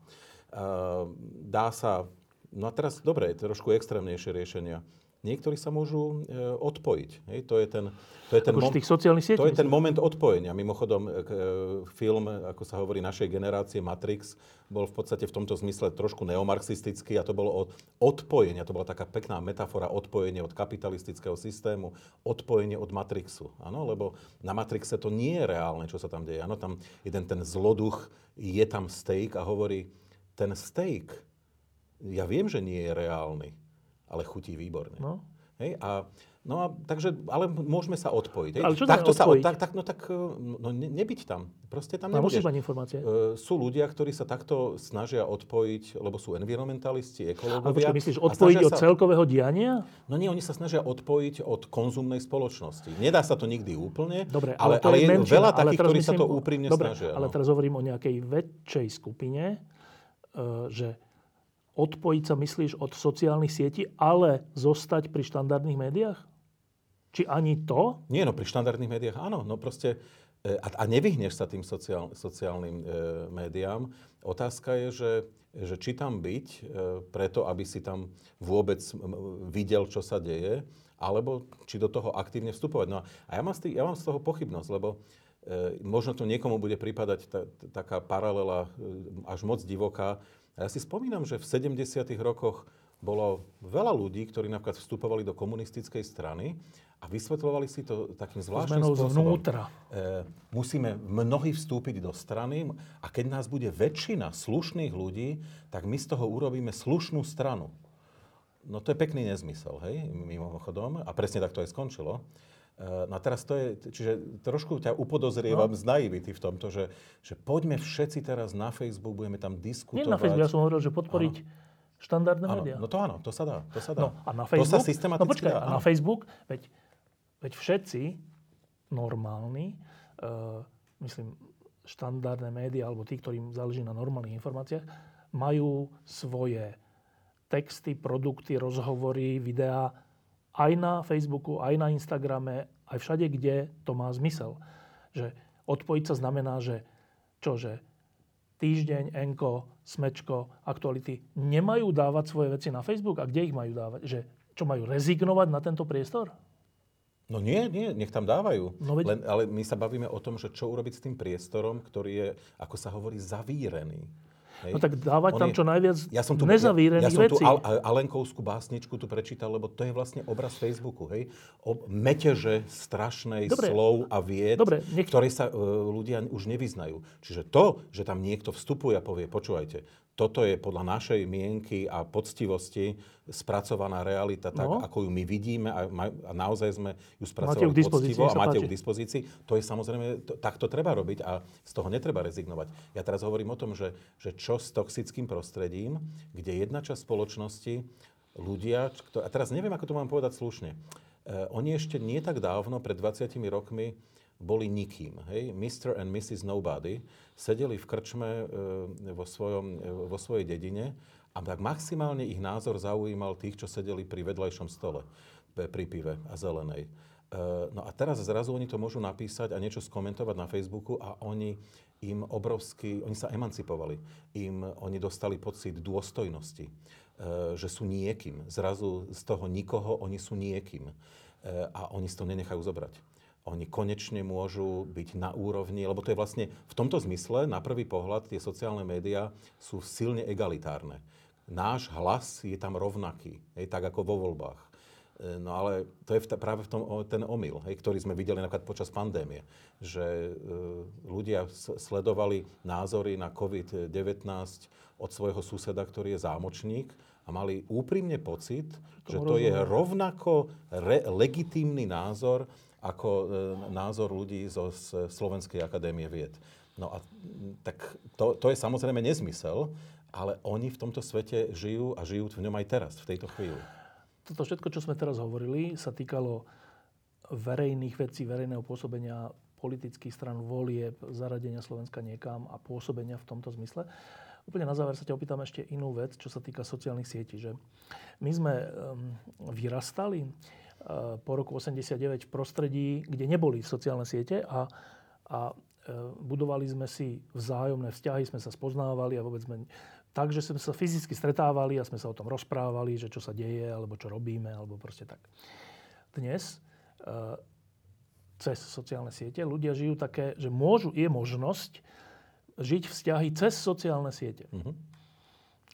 Uh, dá sa, no a teraz, dobre, trošku extrémnejšie riešenia niektorí sa môžu e, odpojiť. Hej? To je ten, to je ten, mom- tých sociálnych sietí, to je ten moment odpojenia. Mimochodom, e, e, film, ako sa hovorí, našej generácie Matrix, bol v podstate v tomto zmysle trošku neomarxistický a to bolo od odpojenia. To bola taká pekná metafora odpojenie od kapitalistického systému, odpojenie od Matrixu. Áno, lebo na Matrixe to nie je reálne, čo sa tam deje. Áno, tam jeden ten zloduch, je tam steak a hovorí, ten steak, ja viem, že nie je reálny, ale chutí výborne. No. Hej, a, no a takže, ale môžeme sa odpojiť. Hej. Ale čo Takto sa od, tak, tak, no tak, no ne, nebyť tam. Proste tam nebudeš. musíš mať informácie. Uh, sú ľudia, ktorí sa takto snažia odpojiť, lebo sú environmentalisti, ekológovia. Ale myslíš, odpojiť od sa, celkového diania? No nie, oni sa snažia odpojiť od konzumnej spoločnosti. Nedá sa to nikdy úplne, Dobre, ale, ale, ale je menšina, veľa takých, ktorí myslím, sa to úprimne dobre, snažia. Ale no. teraz hovorím o nejakej väčšej skupine, uh, že odpojiť sa, myslíš, od sociálnych sietí, ale zostať pri štandardných médiách? Či ani to? Nie, no pri štandardných médiách áno. No proste, e, a, a nevyhneš sa tým sociál, sociálnym e, médiám. Otázka je, že, že či tam byť e, preto, aby si tam vôbec videl, čo sa deje, alebo či do toho aktívne vstupovať. No a ja mám z, tých, ja mám z toho pochybnosť, lebo e, možno to niekomu bude pripadať ta, taká paralela e, až moc divoká, a ja si spomínam, že v 70. rokoch bolo veľa ľudí, ktorí napríklad vstupovali do komunistickej strany a vysvetľovali si to takým zvláštnym Zmenou spôsobom. Zvnútra. E, musíme mnohí vstúpiť do strany a keď nás bude väčšina slušných ľudí, tak my z toho urobíme slušnú stranu. No to je pekný nezmysel, hej, mimochodom. A presne tak to aj skončilo. No a teraz to je, čiže trošku ťa upodozrievam no. z naivity v tomto, že, že poďme všetci teraz na Facebook, budeme tam diskutovať. Nie na Facebook, ja som hovoril, že podporiť ano. štandardné médiá. No to áno, to sa dá, to sa dá. No a na Facebook, to sa systematicky no počkaj. A na Facebook, veď, veď všetci normálni, uh, myslím, štandardné médiá, alebo tí, ktorým záleží na normálnych informáciách, majú svoje texty, produkty, rozhovory, videá aj na Facebooku, aj na Instagrame, aj všade, kde to má zmysel. Že odpojiť sa znamená, že čože týždeň, Enko, Smečko, Aktuality nemajú dávať svoje veci na Facebook? A kde ich majú dávať? Že čo majú rezignovať na tento priestor? No nie, nie, nech tam dávajú. No veď... Len, ale my sa bavíme o tom, že čo urobiť s tým priestorom, ktorý je, ako sa hovorí, zavírený. Hej. No tak dávať On tam je, čo najviac ja som tu, nezavírených ja, ja som vecí. tú Al, Alenkovskú básničku tu prečítal, lebo to je vlastne obraz Facebooku. Hej? O meteže strašnej Dobre. slov a vied, Dobre, nech... ktoré sa uh, ľudia už nevyznajú. Čiže to, že tam niekto vstupuje a povie, počúvajte, toto je podľa našej mienky a poctivosti spracovaná realita tak, no. ako ju my vidíme a, ma, a naozaj sme ju spracovali poctivo a máte ju k dispozícii. To je samozrejme, to, tak to treba robiť a z toho netreba rezignovať. Ja teraz hovorím o tom, že, že čo s toxickým prostredím, kde jedna časť spoločnosti, ľudia, a teraz neviem, ako to mám povedať slušne, uh, oni ešte nie tak dávno, pred 20 rokmi, boli nikým. Hej? Mr. and Mrs. Nobody sedeli v krčme e, vo, svojom, e, vo svojej dedine a tak maximálne ich názor zaujímal tých, čo sedeli pri vedľajšom stole pri pive a zelenej. E, no a teraz zrazu oni to môžu napísať a niečo skomentovať na Facebooku a oni im obrovsky, oni sa emancipovali. Im, oni dostali pocit dôstojnosti, e, že sú niekým. Zrazu z toho nikoho oni sú niekým. E, a oni si to nenechajú zobrať oni konečne môžu byť na úrovni, lebo to je vlastne v tomto zmysle, na prvý pohľad, tie sociálne médiá sú silne egalitárne. Náš hlas je tam rovnaký, hej, tak ako vo voľbách. E, no ale to je práve v tom, ten omyl, hej, ktorý sme videli napríklad počas pandémie, že e, ľudia sledovali názory na COVID-19 od svojho suseda, ktorý je zámočník a mali úprimne pocit, to že to rozumiem. je rovnako re, legitímny názor ako e, názor ľudí zo Slovenskej akadémie vied. No a tak to, to je samozrejme nezmysel, ale oni v tomto svete žijú a žijú v ňom aj teraz, v tejto chvíli. Toto všetko, čo sme teraz hovorili, sa týkalo verejných vecí, verejného pôsobenia politických stran, volie, zaradenia Slovenska niekam a pôsobenia v tomto zmysle. Úplne na záver sa ťa opýtam ešte inú vec, čo sa týka sociálnych sietí. Že my sme um, vyrastali po roku 89 v prostredí, kde neboli sociálne siete a, a eh, budovali sme si vzájomné vzťahy, sme sa spoznávali a vôbec sme... Takže sme sa fyzicky stretávali a sme sa o tom rozprávali, že čo sa deje, alebo čo robíme, alebo proste tak. Dnes eh, cez sociálne siete ľudia žijú také, že môžu, je možnosť žiť vzťahy cez sociálne siete. Mm-hmm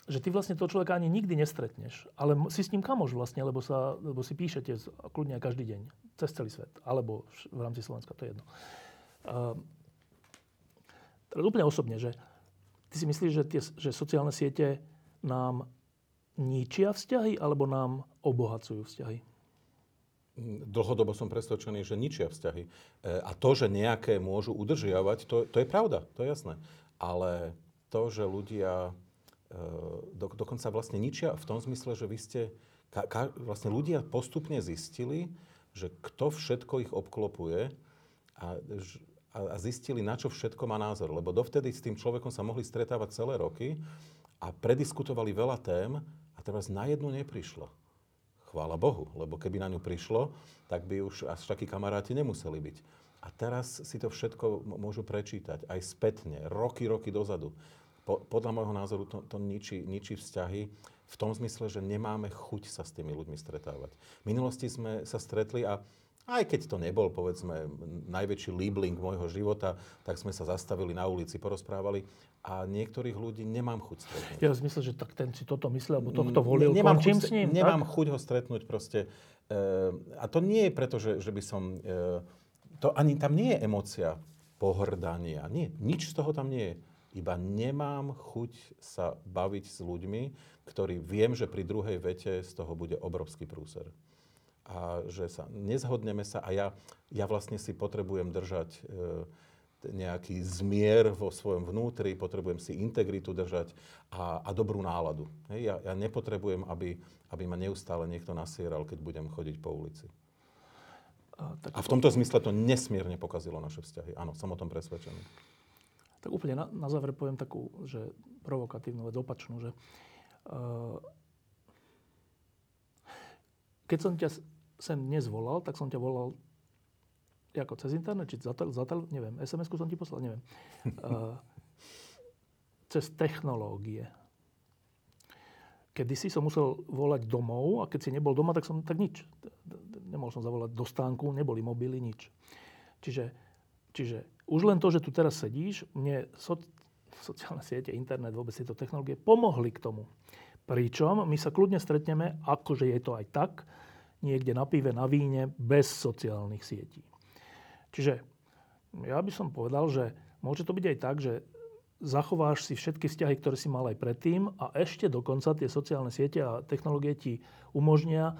že ty vlastne toho človeka ani nikdy nestretneš, ale si s ním kamoš vlastne, lebo, sa, lebo si píšete kľudne každý deň, cez celý svet, alebo v rámci Slovenska, to je jedno. Uh, úplne osobne, že ty si myslíš, že, tie, že sociálne siete nám ničia vzťahy, alebo nám obohacujú vzťahy? Dlhodobo som presvedčený, že ničia vzťahy. E, a to, že nejaké môžu udržiavať, to, to je pravda, to je jasné. Ale to, že ľudia do, dokonca vlastne ničia v tom zmysle, že vy ste, ka, ka, vlastne ľudia postupne zistili, že kto všetko ich obklopuje a, a zistili, na čo všetko má názor. Lebo dovtedy s tým človekom sa mohli stretávať celé roky a prediskutovali veľa tém a teraz na jednu neprišlo. Chvála Bohu, lebo keby na ňu prišlo, tak by už až takí kamaráti nemuseli byť. A teraz si to všetko môžu prečítať aj spätne, roky, roky dozadu po, podľa môjho názoru to, to ničí, ničí vzťahy v tom zmysle, že nemáme chuť sa s tými ľuďmi stretávať. V minulosti sme sa stretli a aj keď to nebol, povedzme, najväčší líbling môjho života, tak sme sa zastavili na ulici, porozprávali a niektorých ľudí nemám chuť stretnúť. Ja zmysle, že tak ten si toto myslel, alebo tohto volil, nemám chuť, s ním, Nemám tak? chuť ho stretnúť proste. E, a to nie je preto, že, že by som... E, to ani tam nie je emocia pohrdania. Nie, nič z toho tam nie je iba nemám chuť sa baviť s ľuďmi, ktorí viem, že pri druhej vete z toho bude obrovský prúser. A že sa nezhodneme sa a ja, ja vlastne si potrebujem držať e, nejaký zmier vo svojom vnútri, potrebujem si integritu držať a, a dobrú náladu. Hej, ja, ja nepotrebujem, aby, aby ma neustále niekto nasieral, keď budem chodiť po ulici. A, tak a v tomto zmysle to nesmierne pokazilo naše vzťahy. Áno, som o tom presvedčený. Tak úplne na, na záver poviem takú, že provokatívnu vec, opačnú, že uh, keď som ťa sem dnes volal, tak som ťa volal ako cez internet, či za, za neviem, SMS-ku som ti poslal, neviem. Uh, cez technológie. Kedy si som musel volať domov a keď si nebol doma, tak som tak nič. Nemohol som zavolať do stánku, neboli mobily, nič. Čiže, čiže už len to, že tu teraz sedíš, mne so, sociálne siete, internet, vôbec tieto technológie pomohli k tomu. Pričom my sa kľudne stretneme, akože je to aj tak, niekde na pive, na víne, bez sociálnych sietí. Čiže ja by som povedal, že môže to byť aj tak, že zachováš si všetky vzťahy, ktoré si mal aj predtým a ešte dokonca tie sociálne siete a technológie ti umožnia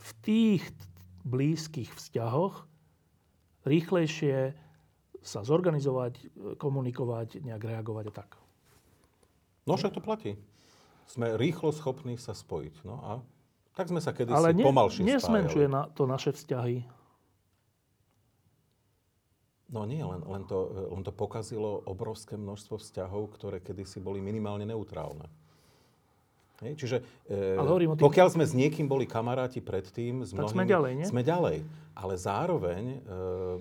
v tých blízkych vzťahoch rýchlejšie sa zorganizovať, komunikovať, nejak reagovať a tak. No však to platí. Sme rýchlo schopní sa spojiť. No a tak sme sa kedysi Ale ne, pomalšie nesmenšuje na to naše vzťahy. No nie, len, len, to, len to pokazilo obrovské množstvo vzťahov, ktoré kedysi boli minimálne neutrálne. Hej, čiže e, tým... pokiaľ sme s niekým boli kamaráti predtým, s mnohými, tak sme ďalej, nie? Sme ďalej. Ale zároveň e,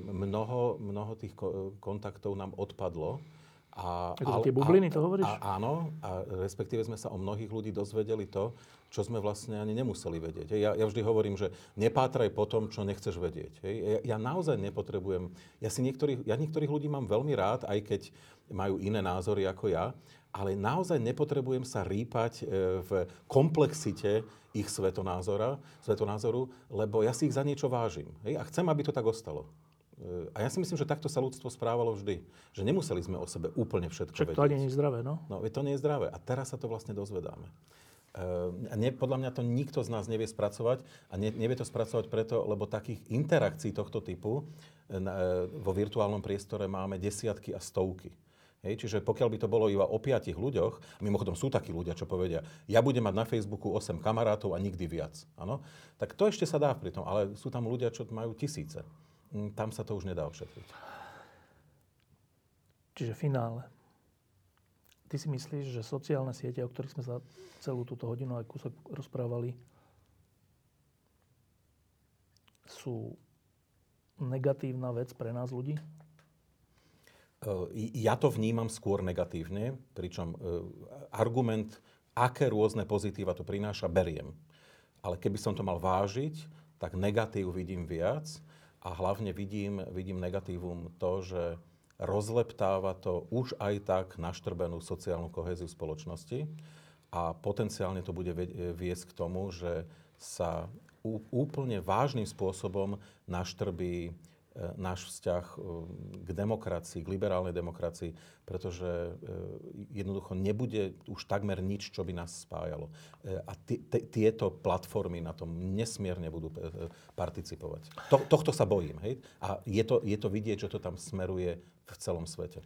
mnoho, mnoho tých kontaktov nám odpadlo. A, a, tie bubliny, a, to hovoríš? A, áno, a respektíve sme sa o mnohých ľudí dozvedeli to, čo sme vlastne ani nemuseli vedieť. Ja, ja vždy hovorím, že nepátraj po tom, čo nechceš vedieť. Ja, ja naozaj nepotrebujem, ja, si niektorých, ja niektorých ľudí mám veľmi rád, aj keď majú iné názory ako ja, ale naozaj nepotrebujem sa rýpať e, v komplexite ich svetonázora, svetonázoru, lebo ja si ich za niečo vážim. A chcem, aby to tak ostalo. E, a ja si myslím, že takto sa ľudstvo správalo vždy. Že nemuseli sme o sebe úplne všetko Však vedieť. to nie je zdravé, no? No, to nie je zdravé. A teraz sa to vlastne dozvedáme. A ne, podľa mňa to nikto z nás nevie spracovať a ne, nevie to spracovať preto, lebo takých interakcií tohto typu e, e, vo virtuálnom priestore máme desiatky a stovky. Hej, čiže pokiaľ by to bolo iba o piatich ľuďoch, mimochodom sú takí ľudia, čo povedia, ja budem mať na Facebooku 8 kamarátov a nikdy viac, ano? tak to ešte sa dá pri tom, ale sú tam ľudia, čo majú tisíce. Mm, tam sa to už nedá ošetriť. Čiže finále. Ty si myslíš, že sociálne siete, o ktorých sme sa celú túto hodinu aj kúsok rozprávali, sú negatívna vec pre nás ľudí? Ja to vnímam skôr negatívne, pričom argument, aké rôzne pozitíva to prináša, beriem. Ale keby som to mal vážiť, tak negatív vidím viac a hlavne vidím, vidím negatívum to, že rozleptáva to už aj tak naštrbenú sociálnu kohéziu spoločnosti a potenciálne to bude viesť k tomu, že sa úplne vážnym spôsobom naštrbí E, náš vzťah e, k demokracii, k liberálnej demokracii, pretože e, jednoducho nebude už takmer nič, čo by nás spájalo. A tieto platformy na tom nesmierne budú participovať. To, tohto sa bojím. Hej? A je to, je to vidieť, že to tam smeruje v celom svete.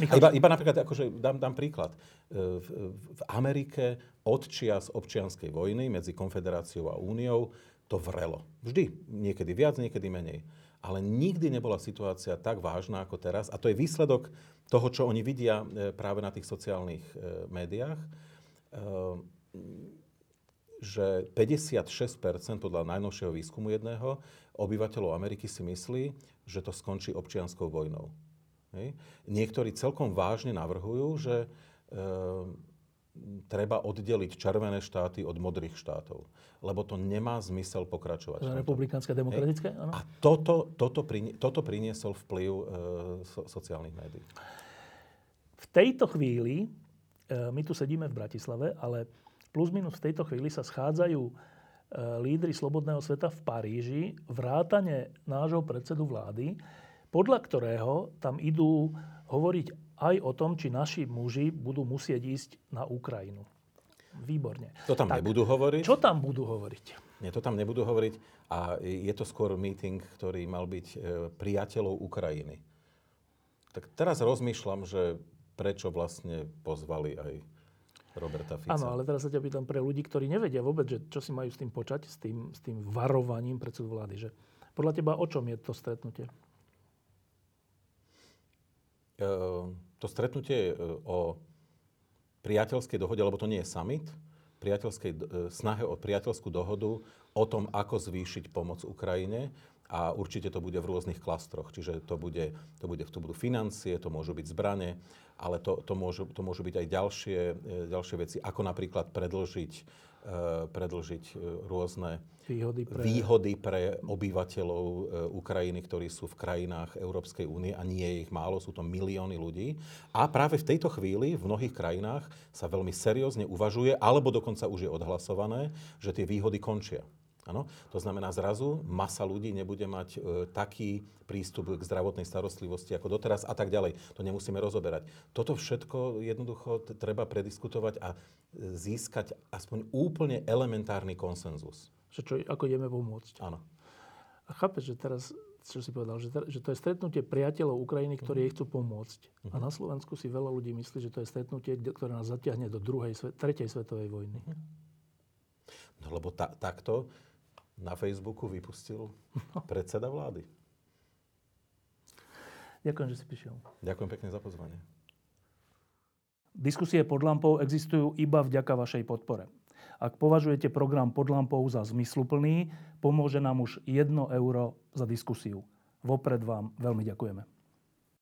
Michal... Iba, iba napríklad, akože dám, dám príklad. V, v Amerike od čias občianskej vojny medzi Konfederáciou a Úniou to vrelo. Vždy. Niekedy viac, niekedy menej ale nikdy nebola situácia tak vážna ako teraz. A to je výsledok toho, čo oni vidia e, práve na tých sociálnych e, médiách, e, že 56% podľa najnovšieho výskumu jedného obyvateľov Ameriky si myslí, že to skončí občianskou vojnou. Niektorí celkom vážne navrhujú, že treba oddeliť červené štáty od modrých štátov. Lebo to nemá zmysel pokračovať. Republikánske, demokratické? Áno. A toto, toto, prinie, toto priniesol vplyv e, so, sociálnych médií. V tejto chvíli, e, my tu sedíme v Bratislave, ale plus minus v tejto chvíli sa schádzajú e, lídry Slobodného sveta v Paríži, vrátane nášho predsedu vlády, podľa ktorého tam idú hovoriť aj o tom, či naši muži budú musieť ísť na Ukrajinu. Výborne. To tam tak, nebudú hovoriť? Čo tam budú hovoriť? Nie, to tam nebudú hovoriť a je to skôr meeting, ktorý mal byť e, priateľov Ukrajiny. Tak teraz rozmýšľam, že prečo vlastne pozvali aj Roberta Fica. Áno, ale teraz sa ťa pýtam pre ľudí, ktorí nevedia vôbec, že čo si majú s tým počať, s tým, s tým varovaním predsedu vlády. Že podľa teba o čom je to stretnutie? Uh To stretnutie je o priateľskej dohode, lebo to nie je summit, priateľskej, snahe o priateľskú dohodu o tom, ako zvýšiť pomoc Ukrajine a určite to bude v rôznych klastroch. Čiže to, bude, to, bude, to budú financie, to môžu byť zbrane, ale to, to, môžu, to môžu byť aj ďalšie, ďalšie veci, ako napríklad predlžiť, predlžiť rôzne výhody pre... výhody pre obyvateľov e, Ukrajiny, ktorí sú v krajinách Európskej únie a nie je ich málo, sú to milióny ľudí. A práve v tejto chvíli v mnohých krajinách sa veľmi seriózne uvažuje, alebo dokonca už je odhlasované, že tie výhody končia. Ano? To znamená, zrazu masa ľudí nebude mať e, taký prístup k zdravotnej starostlivosti ako doteraz a tak ďalej. To nemusíme rozoberať. Toto všetko jednoducho t- treba prediskutovať a e, získať aspoň úplne elementárny konsenzus že čo, ako ideme pomôcť. Áno. A chápeš, že teraz, čo si povedal, že, ter, že to je stretnutie priateľov Ukrajiny, ktorí jej chcú pomôcť. Uh-huh. A na Slovensku si veľa ľudí myslí, že to je stretnutie, ktoré nás zatiahne do druhej, tretej svetovej vojny. Uh-huh. No lebo ta, takto na Facebooku vypustil predseda vlády. Ďakujem, že si prišiel. Ďakujem pekne za pozvanie. Diskusie pod lampou existujú iba vďaka vašej podpore. Ak považujete program pod lampou za zmysluplný, pomôže nám už 1 euro za diskusiu. Vopred vám veľmi ďakujeme.